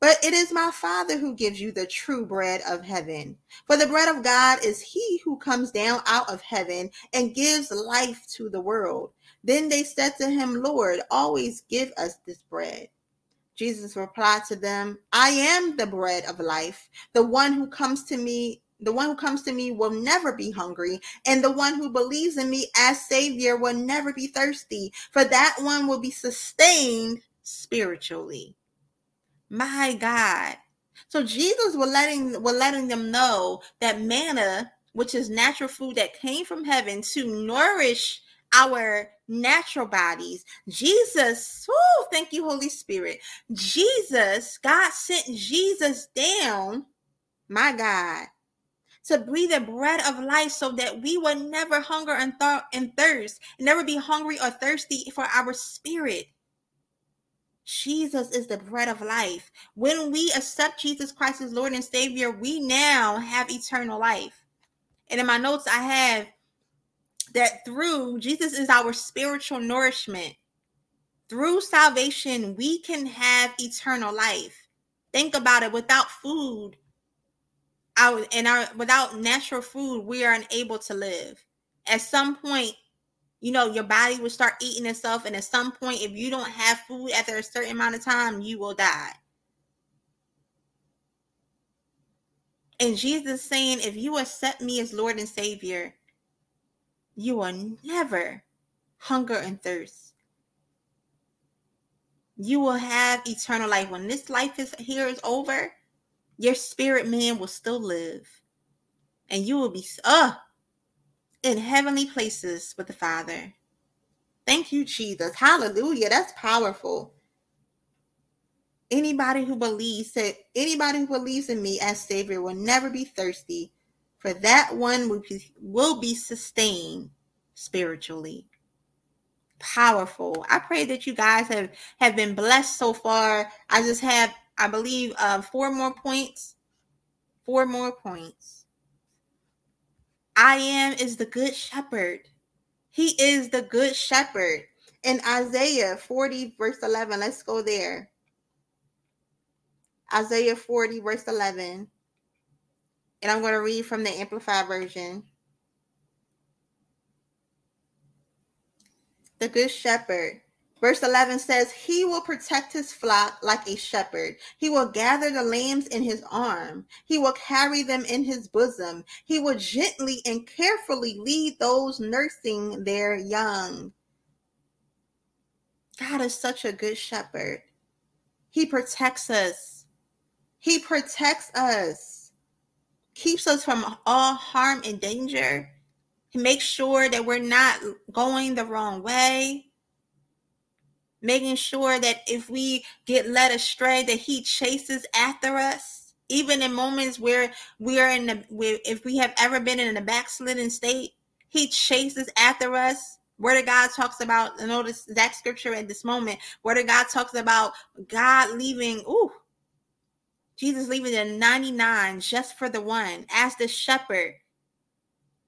but it is my Father who gives you the true bread of heaven. For the bread of God is he who comes down out of heaven and gives life to the world. Then they said to him, Lord, always give us this bread. Jesus replied to them, I am the bread of life. The one who comes to me, the one who comes to me will never be hungry, and the one who believes in me as Savior will never be thirsty, for that one will be sustained spiritually. My God. So Jesus was letting was letting them know that manna, which is natural food that came from heaven to nourish our natural bodies. Jesus, oh, thank you, Holy Spirit. Jesus, God sent Jesus down, my God, to breathe the bread of life so that we would never hunger and, th- and thirst, never be hungry or thirsty for our spirit. Jesus is the bread of life. When we accept Jesus Christ as Lord and Savior, we now have eternal life. And in my notes, I have that through Jesus is our spiritual nourishment. Through salvation, we can have eternal life. Think about it without food, our and our without natural food, we are unable to live. At some point, you know, your body will start eating itself. And at some point, if you don't have food after a certain amount of time, you will die. And Jesus saying, if you accept me as Lord and Savior, you will never hunger and thirst. You will have eternal life. When this life is here is over, your spirit man will still live. And you will be, uh, in heavenly places with the Father. Thank you, Jesus. Hallelujah. That's powerful. Anybody who believes that anybody who believes in me as Savior will never be thirsty, for that one will be, will be sustained spiritually. powerful. I pray that you guys have have been blessed so far. I just have, I believe, uh, four more points. Four more points. I am is the good shepherd. He is the good shepherd. In Isaiah 40, verse 11, let's go there. Isaiah 40, verse 11. And I'm going to read from the Amplified Version. The Good Shepherd. Verse 11 says, He will protect his flock like a shepherd. He will gather the lambs in his arm. He will carry them in his bosom. He will gently and carefully lead those nursing their young. God is such a good shepherd. He protects us. He protects us, keeps us from all harm and danger. He makes sure that we're not going the wrong way. Making sure that if we get led astray, that He chases after us, even in moments where we are in the, where, if we have ever been in a backslidden state, He chases after us Word of God talks about, notice that scripture at this moment. Word of God talks about God leaving, ooh, Jesus leaving the 99 just for the one as the shepherd.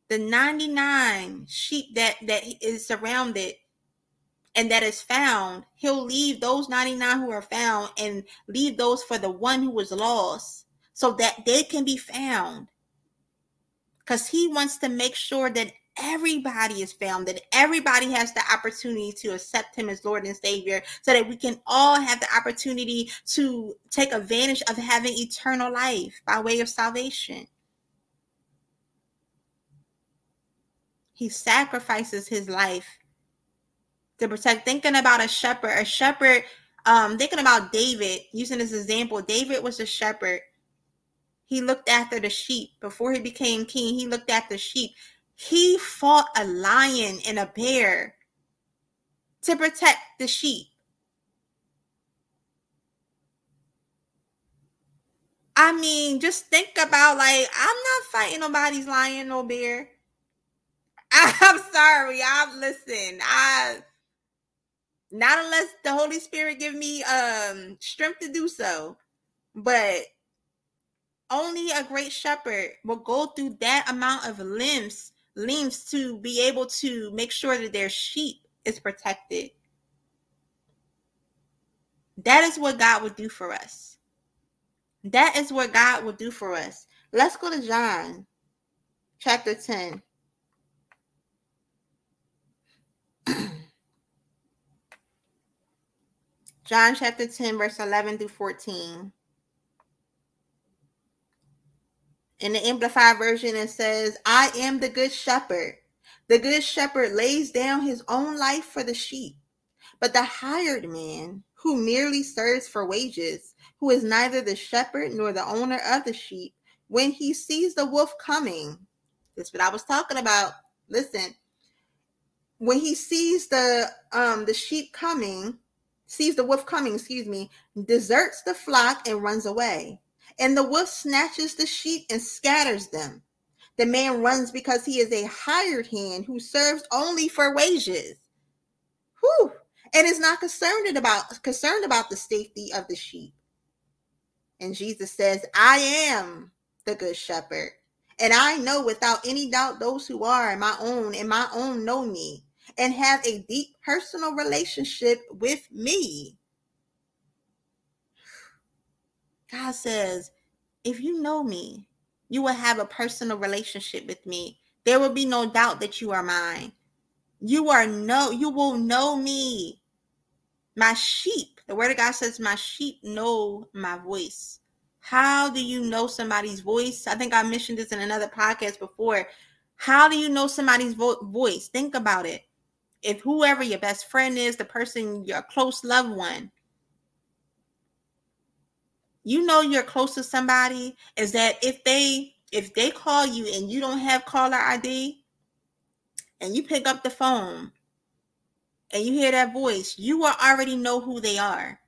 The 99 sheep that that is surrounded and that is found, he'll leave those 99 who are found and leave those for the one who was lost so that they can be found. Because he wants to make sure that everybody is found, that everybody has the opportunity to accept him as Lord and Savior, so that we can all have the opportunity to take advantage of having eternal life by way of salvation. He sacrifices his life to protect. Thinking about a shepherd, a shepherd, um, thinking about David, using this example, David was a shepherd. He looked after the sheep before he became king. He looked after sheep. He fought a lion and a bear to protect the sheep. I mean, just think about like I'm not fighting nobody's lion or bear. I'm sorry. I'm listen. I not unless the Holy Spirit give me um strength to do so. But only a great shepherd will go through that amount of limbs limbs to be able to make sure that their sheep is protected. That is what God would do for us. That is what God will do for us. Let's go to John chapter 10. John chapter 10, verse 11 through 14. In the Amplified Version, it says, I am the good shepherd. The good shepherd lays down his own life for the sheep. But the hired man, who merely serves for wages, who is neither the shepherd nor the owner of the sheep, when he sees the wolf coming, that's what I was talking about. Listen, when he sees the um the sheep coming, sees the wolf coming, excuse me, deserts the flock and runs away. And the wolf snatches the sheep and scatters them. The man runs because he is a hired hand who serves only for wages. Whew. And is not concerned about concerned about the safety of the sheep. And Jesus says, I am the good shepherd. And I know without any doubt those who are my own and my own know me and have a deep personal relationship with me. God says, if you know me, you will have a personal relationship with me. There will be no doubt that you are mine. You are no, you will know me. My sheep, the word of God says, My sheep know my voice. How do you know somebody's voice? I think I mentioned this in another podcast before. How do you know somebody's vo- voice? Think about it. If whoever your best friend is, the person, your close loved one, you know you're close to somebody is that if they if they call you and you don't have caller ID and you pick up the phone and you hear that voice, you will already know who they are.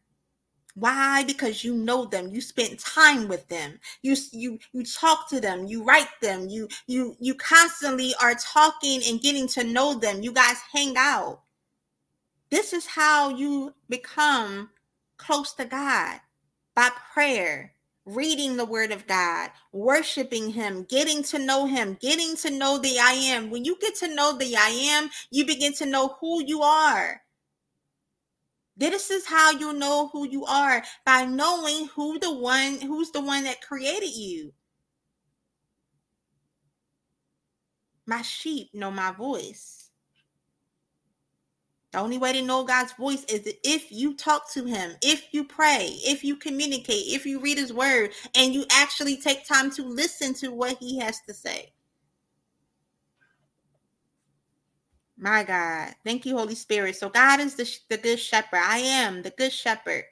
Why? Because you know them. You spent time with them. You you you talk to them. You write them. You you you constantly are talking and getting to know them. You guys hang out. This is how you become close to God by prayer, reading the word of God, worshiping him, getting to know him, getting to know the I am. When you get to know the I am, you begin to know who you are. This is how you know who you are by knowing who the one who's the one that created you. My sheep know my voice. The only way to know God's voice is if you talk to Him, if you pray, if you communicate, if you read His Word, and you actually take time to listen to what He has to say. My God. Thank you, Holy Spirit. So, God is the, the good shepherd. I am the good shepherd.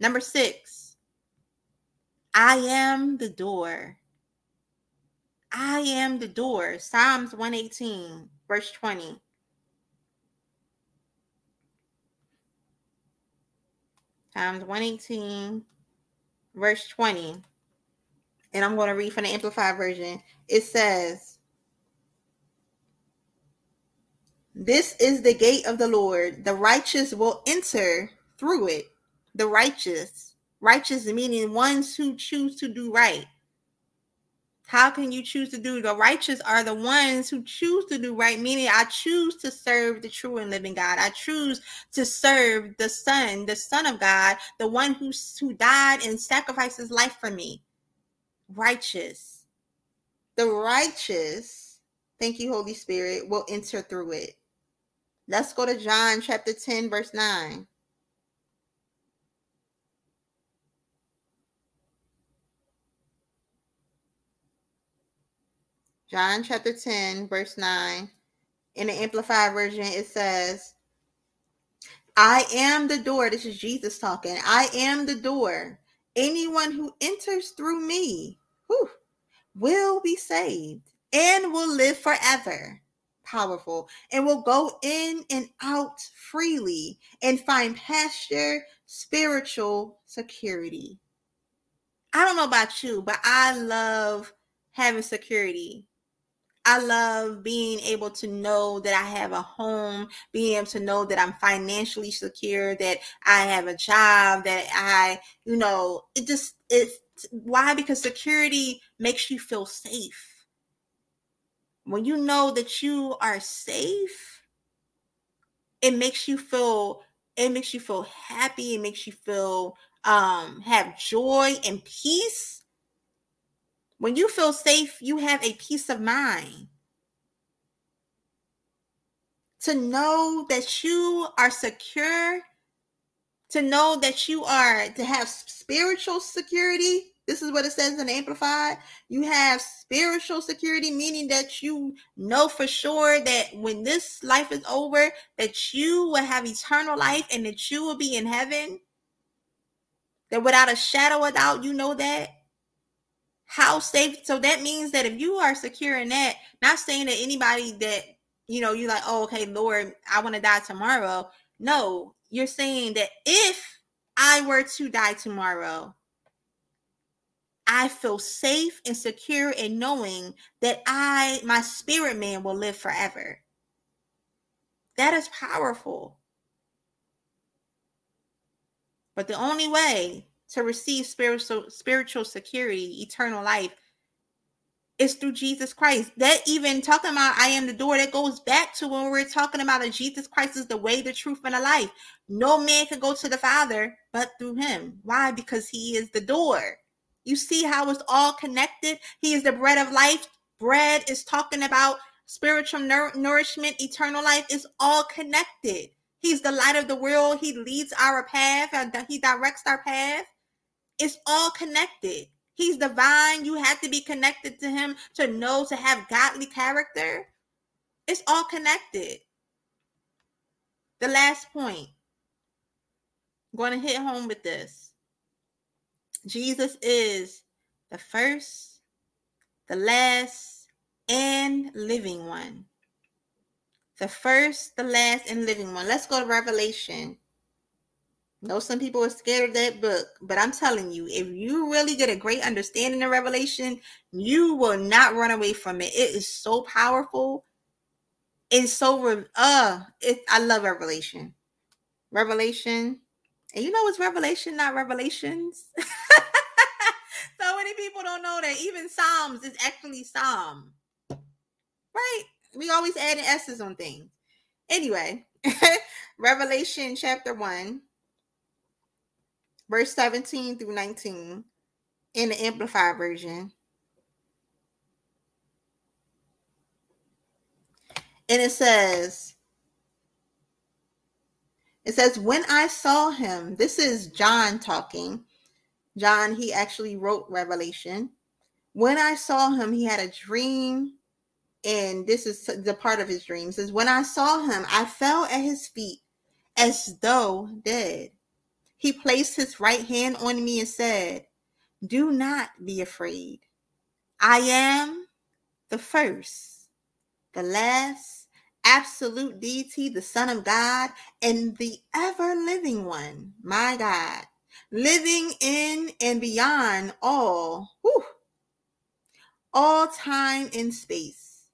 Number six, I am the door. I am the door. Psalms 118, verse 20. Psalms 118, verse 20. And I'm going to read from the Amplified Version. It says, This is the gate of the Lord. The righteous will enter through it. The righteous. Righteous meaning ones who choose to do right. How can you choose to do the righteous are the ones who choose to do right, meaning I choose to serve the true and living God. I choose to serve the Son, the Son of God, the one who, who died and sacrificed his life for me. Righteous. The righteous, thank you, Holy Spirit, will enter through it. Let's go to John chapter 10, verse 9. John chapter 10, verse 9. In the Amplified Version, it says, I am the door. This is Jesus talking. I am the door. Anyone who enters through me whew, will be saved and will live forever. Powerful. And will go in and out freely and find pasture, spiritual security. I don't know about you, but I love having security. I love being able to know that I have a home, being able to know that I'm financially secure, that I have a job, that I, you know, it just it's why because security makes you feel safe. When you know that you are safe, it makes you feel it makes you feel happy, it makes you feel um have joy and peace when you feel safe, you have a peace of mind. To know that you are secure, to know that you are, to have spiritual security. This is what it says in Amplified. You have spiritual security, meaning that you know for sure that when this life is over, that you will have eternal life and that you will be in heaven. That without a shadow of doubt, you know that how safe so that means that if you are secure in that not saying that anybody that you know you're like oh okay lord i want to die tomorrow no you're saying that if i were to die tomorrow i feel safe and secure in knowing that i my spirit man will live forever that is powerful but the only way to receive spiritual spiritual security, eternal life is through Jesus Christ. That even talking about I am the door, that goes back to when we we're talking about that Jesus Christ is the way, the truth, and the life. No man can go to the Father but through him. Why? Because he is the door. You see how it's all connected? He is the bread of life. Bread is talking about spiritual nourishment, eternal life is all connected. He's the light of the world. He leads our path and he directs our path. It's all connected. He's divine. You have to be connected to him to know to have godly character. It's all connected. The last point. I'm going to hit home with this. Jesus is the first, the last, and living one. The first, the last, and living one. Let's go to Revelation know some people are scared of that book, but I'm telling you, if you really get a great understanding of Revelation, you will not run away from it. It is so powerful. It's so uh it I love Revelation. Revelation. And you know it's Revelation, not Revelations. so many people don't know that even Psalms is actually Psalm. Right? We always add S's on things. Anyway, Revelation chapter 1, verse 17 through 19 in the Amplified version. And it says, it says, when I saw him, this is John talking. John, he actually wrote Revelation. When I saw him, he had a dream, and this is the part of his dream. It says, When I saw him, I fell at his feet as though dead. He placed his right hand on me and said, Do not be afraid. I am the first, the last, absolute deity, the Son of God, and the ever living one, my God, living in and beyond all, whew, all time and space.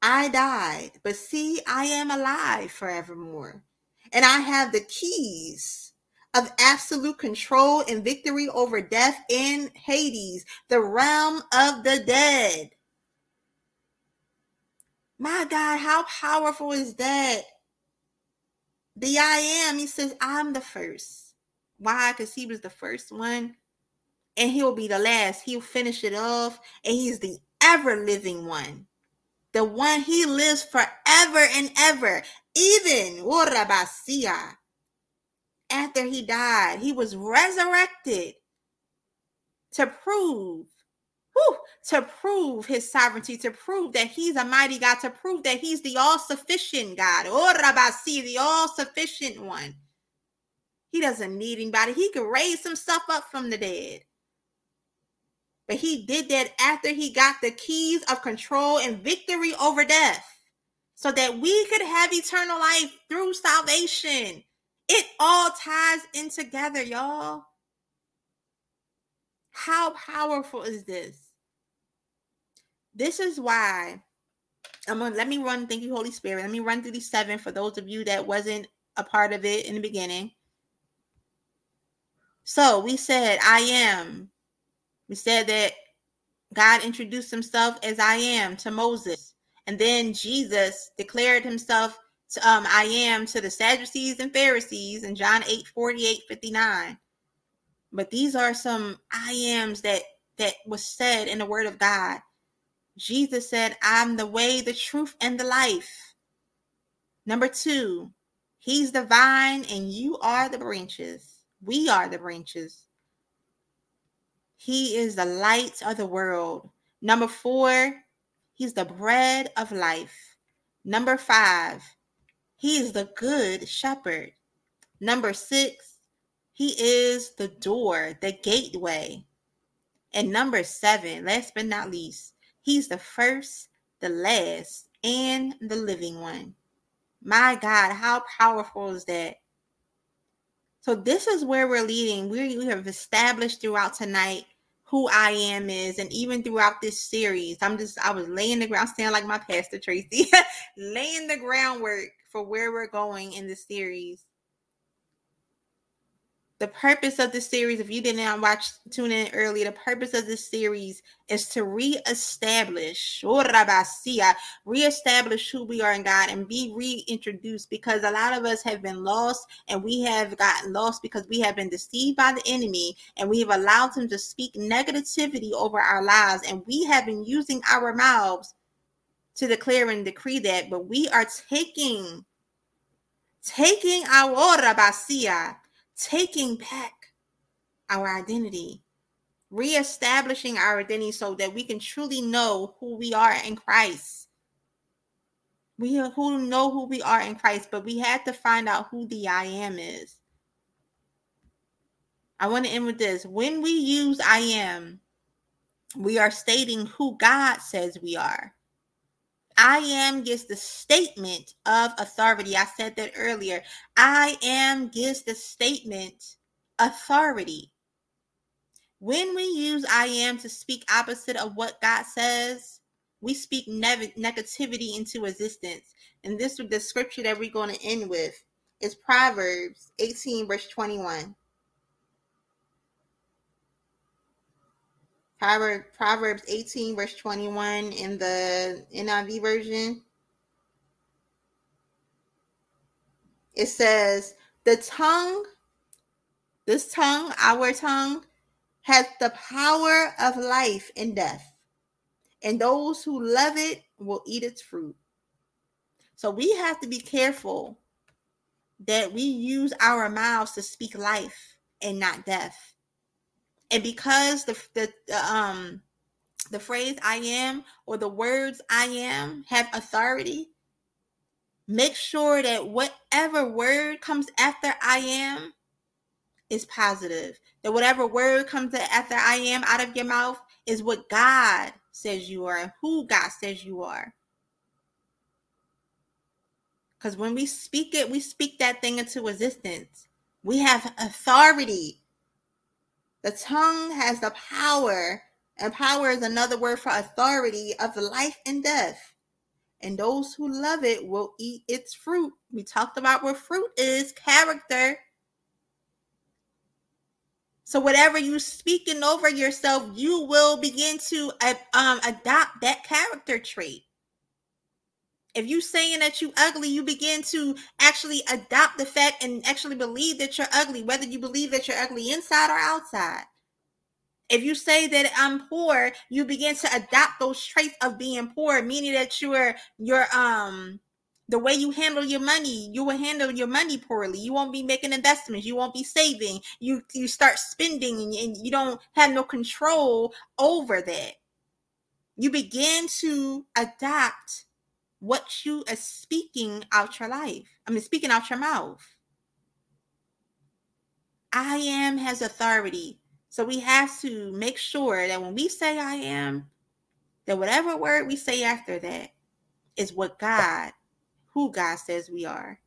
I died, but see, I am alive forevermore, and I have the keys of absolute control and victory over death in Hades, the realm of the dead. My God, how powerful is that? The I am, he says, I'm the first. Why? Because he was the first one, and he'll be the last. He'll finish it off, and he's the ever living one. The one he lives forever and ever. Even, oh, Urabasia after he died, he was resurrected to prove, whew, to prove his sovereignty, to prove that he's a mighty God, to prove that he's the all sufficient God, or oh, the all sufficient one. He doesn't need anybody. He could raise himself up from the dead. But he did that after he got the keys of control and victory over death so that we could have eternal life through salvation. It all ties in together, y'all. How powerful is this? This is why I'm gonna let me run. Thank you, Holy Spirit. Let me run through these seven for those of you that wasn't a part of it in the beginning. So we said, I am. We said that God introduced himself as I am to Moses. And then Jesus declared himself um, I am to the Sadducees and Pharisees in John 8 48 59. But these are some I ams that that was said in the word of God. Jesus said, I'm the way, the truth, and the life. Number two, he's the vine and you are the branches. We are the branches. He is the light of the world. Number four, he's the bread of life. Number five, he is the good shepherd. Number six, he is the door, the gateway. And number seven, last but not least, he's the first, the last, and the living one. My God, how powerful is that? So, this is where we're leading. We, we have established throughout tonight who I am is, and even throughout this series, I'm just, I was laying the ground, saying like my pastor Tracy, laying the groundwork for where we're going in the series. The purpose of this series, if you didn't watch, tune in early. the purpose of this series is to reestablish, reestablish who we are in God and be reintroduced because a lot of us have been lost and we have gotten lost because we have been deceived by the enemy and we have allowed him to speak negativity over our lives and we have been using our mouths to declare and decree that, but we are taking, taking our rabasia, taking back our identity, reestablishing our identity so that we can truly know who we are in Christ. We who know who we are in Christ, but we had to find out who the I am is. I want to end with this. When we use I am, we are stating who God says we are. I am gives the statement of authority. I said that earlier. I am gives the statement authority. When we use I am to speak opposite of what God says, we speak ne- negativity into existence. And this is the scripture that we're going to end with is Proverbs 18, verse 21. Proverbs Proverbs 18, verse 21 in the NIV version. It says, The tongue, this tongue, our tongue, has the power of life and death, and those who love it will eat its fruit. So we have to be careful that we use our mouths to speak life and not death. And because the, the, the um the phrase I am or the words I am have authority, make sure that whatever word comes after I am is positive. That whatever word comes after I am out of your mouth is what God says you are, and who God says you are. Because when we speak it, we speak that thing into existence. We have authority. The tongue has the power, and power is another word for authority of life and death. And those who love it will eat its fruit. We talked about what fruit is character. So whatever you speaking over yourself, you will begin to uh, um, adopt that character trait if you saying that you ugly you begin to actually adopt the fact and actually believe that you're ugly whether you believe that you're ugly inside or outside. If you say that i'm poor you begin to adopt those traits of being poor meaning that you're you're um the way you handle your money you will handle your money poorly. You won't be making investments. You won't be saving. You you start spending and, and you don't have no control over that. You begin to adopt what you are speaking out your life. I mean, speaking out your mouth. I am has authority. So we have to make sure that when we say I am, that whatever word we say after that is what God, who God says we are.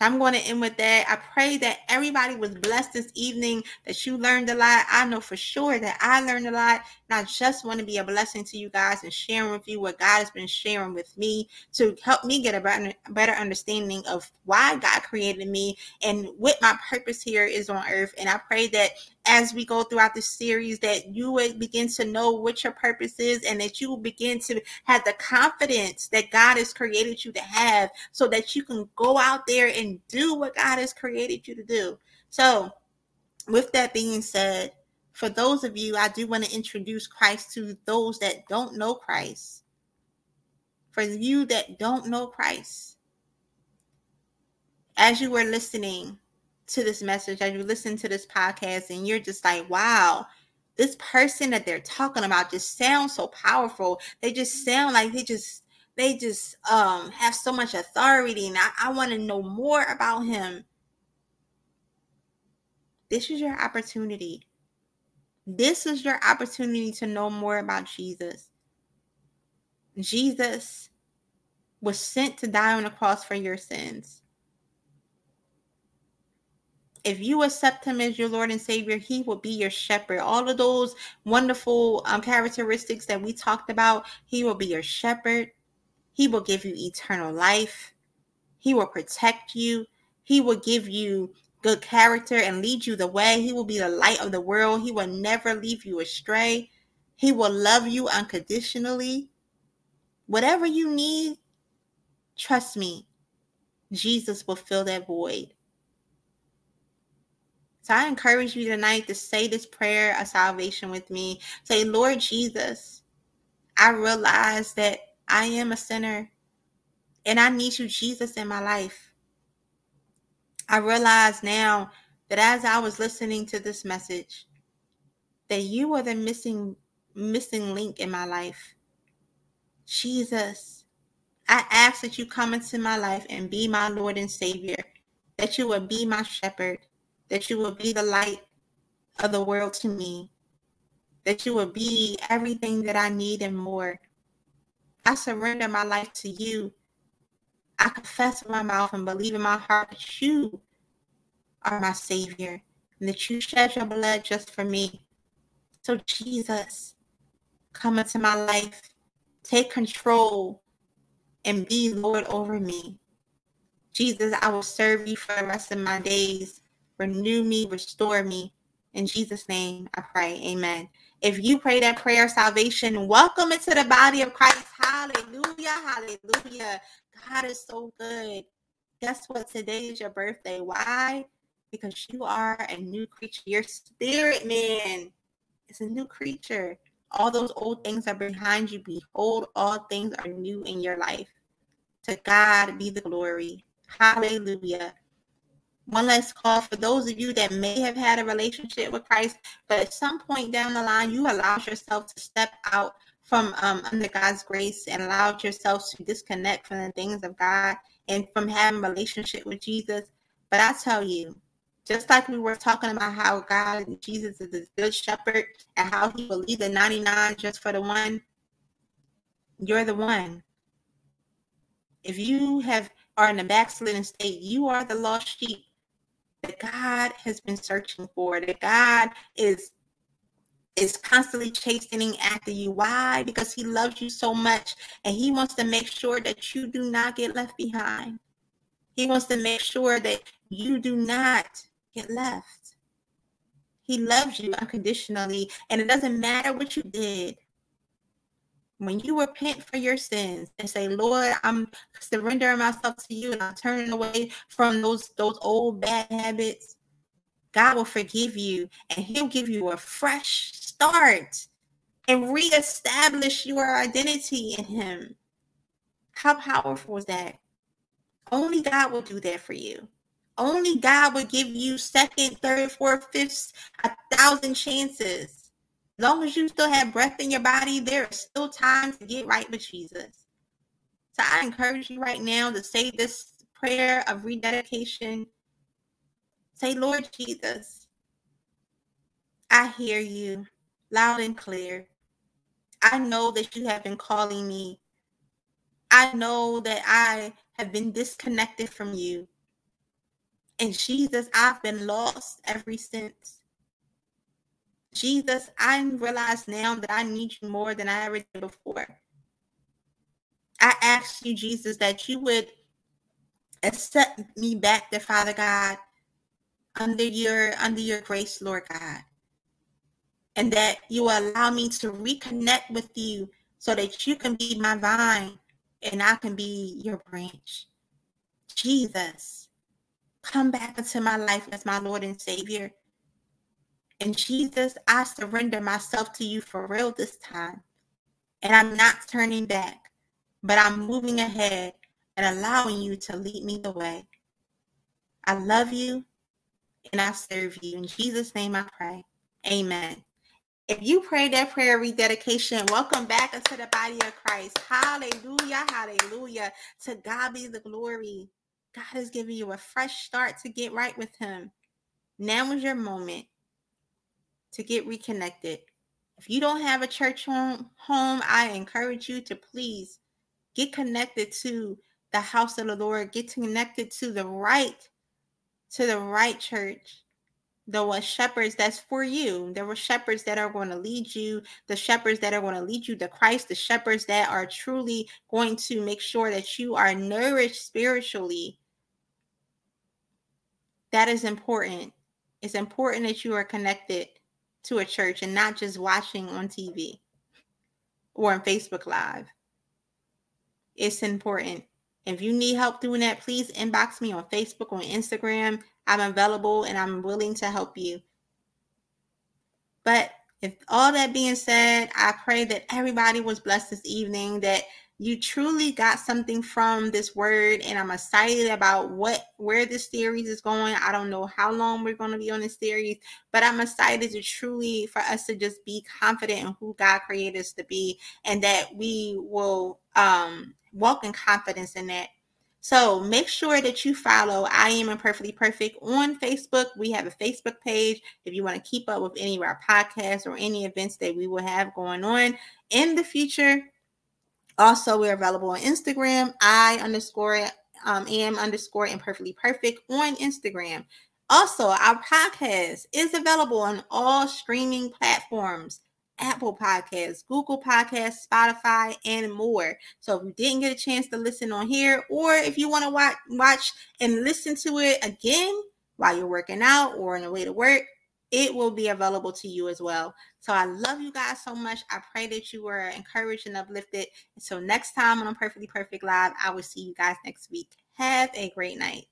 I'm going to end with that. I pray that everybody was blessed this evening, that you learned a lot. I know for sure that I learned a lot. And I just want to be a blessing to you guys and sharing with you what God has been sharing with me to help me get a better, better understanding of why God created me and what my purpose here is on earth. And I pray that as we go throughout this series that you would begin to know what your purpose is and that you will begin to have the confidence that God has created you to have so that you can go out there and do what God has created you to do. So, with that being said, for those of you, I do want to introduce Christ to those that don't know Christ. For you that don't know Christ, as you were listening, to this message, as you listen to this podcast, and you're just like, wow, this person that they're talking about just sounds so powerful. They just sound like they just they just um have so much authority and I, I want to know more about him. This is your opportunity. This is your opportunity to know more about Jesus. Jesus was sent to die on the cross for your sins if you accept him as your Lord and Savior, he will be your shepherd. All of those wonderful um, characteristics that we talked about, he will be your shepherd. He will give you eternal life. He will protect you. He will give you good character and lead you the way. He will be the light of the world. He will never leave you astray. He will love you unconditionally. Whatever you need, trust me, Jesus will fill that void. So I encourage you tonight to say this prayer of salvation with me. Say, Lord Jesus, I realize that I am a sinner and I need you, Jesus, in my life. I realize now that as I was listening to this message, that you are the missing missing link in my life. Jesus, I ask that you come into my life and be my Lord and Savior, that you will be my shepherd, that you will be the light of the world to me, that you will be everything that I need and more. I surrender my life to you. I confess with my mouth and believe in my heart that you are my Savior and that you shed your blood just for me. So, Jesus, come into my life, take control, and be Lord over me. Jesus, I will serve you for the rest of my days. Renew me, restore me. In Jesus' name, I pray. Amen. If you pray that prayer of salvation, welcome into the body of Christ. Hallelujah. Hallelujah. God is so good. Guess what? Today is your birthday. Why? Because you are a new creature. Your spirit, man, is a new creature. All those old things are behind you. Behold, all things are new in your life. To God be the glory. Hallelujah. One last call for those of you that may have had a relationship with Christ, but at some point down the line, you allowed yourself to step out from um, under God's grace and allowed yourself to disconnect from the things of God and from having a relationship with Jesus. But I tell you, just like we were talking about how God and Jesus is a good shepherd and how he will leave the 99 just for the one, you're the one. If you have are in a backslidden state, you are the lost sheep that God has been searching for, that God is is constantly chastening after you. Why? Because he loves you so much and he wants to make sure that you do not get left behind. He wants to make sure that you do not get left. He loves you unconditionally and it doesn't matter what you did when you repent for your sins and say, Lord, I'm surrendering myself to you and I'm turning away from those those old bad habits, God will forgive you and He'll give you a fresh start and reestablish your identity in Him. How powerful is that? Only God will do that for you. Only God will give you second, third, fourth, fifth, a thousand chances As long as you still have breath in your body, there is still time to get right with Jesus. So I encourage you right now to say this prayer of rededication. Say, Lord Jesus, I hear you loud and clear. I know that you have been calling me. I know that I have been disconnected from you. And Jesus, I've been lost ever since. Jesus, I realize now that I need you more than I ever did before. I ask you, Jesus, that you would accept me back to Father God under your under your grace, Lord God. And that you allow me to reconnect with you so that you can be my vine and I can be your branch. Jesus, come back into my life as my Lord and Savior. And Jesus, I surrender myself to you for real this time. And I'm not turning back, but I'm moving ahead and allowing you to lead me the way. I love you and I serve you. In Jesus' name I pray. Amen. If you prayed that prayer rededication, welcome back into the body of Christ. Hallelujah. Hallelujah. To God be the glory. God is giving you a fresh start to get right with Him. Now is your moment to get reconnected. If you don't have a church home, home, I encourage you to please get connected to the house of the Lord. Get connected to the right, to the right church. There were shepherds that's for you. There were shepherds that are going to lead you, the shepherds that are going to lead you to Christ, the shepherds that are truly going to make sure that you are nourished spiritually. That is important. It's important that you are connected to a church and not just watching on TV or on Facebook Live. It's important. If you need help doing that, please inbox me on Facebook or Instagram. I'm available and I'm willing to help you. But if all that being said, I pray that everybody was blessed this evening, that you truly got something from this word and i'm excited about what where this series is going i don't know how long we're going to be on this series but i'm excited to truly for us to just be confident in who god created us to be and that we will um walk in confidence in that so make sure that you follow I Am Imperfectly Perfect on Facebook. We have a Facebook page if you want to keep up with any of our podcasts or any events that we will have going on in the future. Also, we're available on Instagram, I underscore um, am underscore imperfectly perfect on Instagram. Also, our podcast is available on all streaming platforms Apple Podcasts, Google Podcasts, Spotify, and more. So if you didn't get a chance to listen on here, or if you want to watch, watch and listen to it again while you're working out or on the way to work, it will be available to you as well. So I love you guys so much. I pray that you were encouraged and uplifted. Until next time on Perfectly Perfect Live, I will see you guys next week. Have a great night.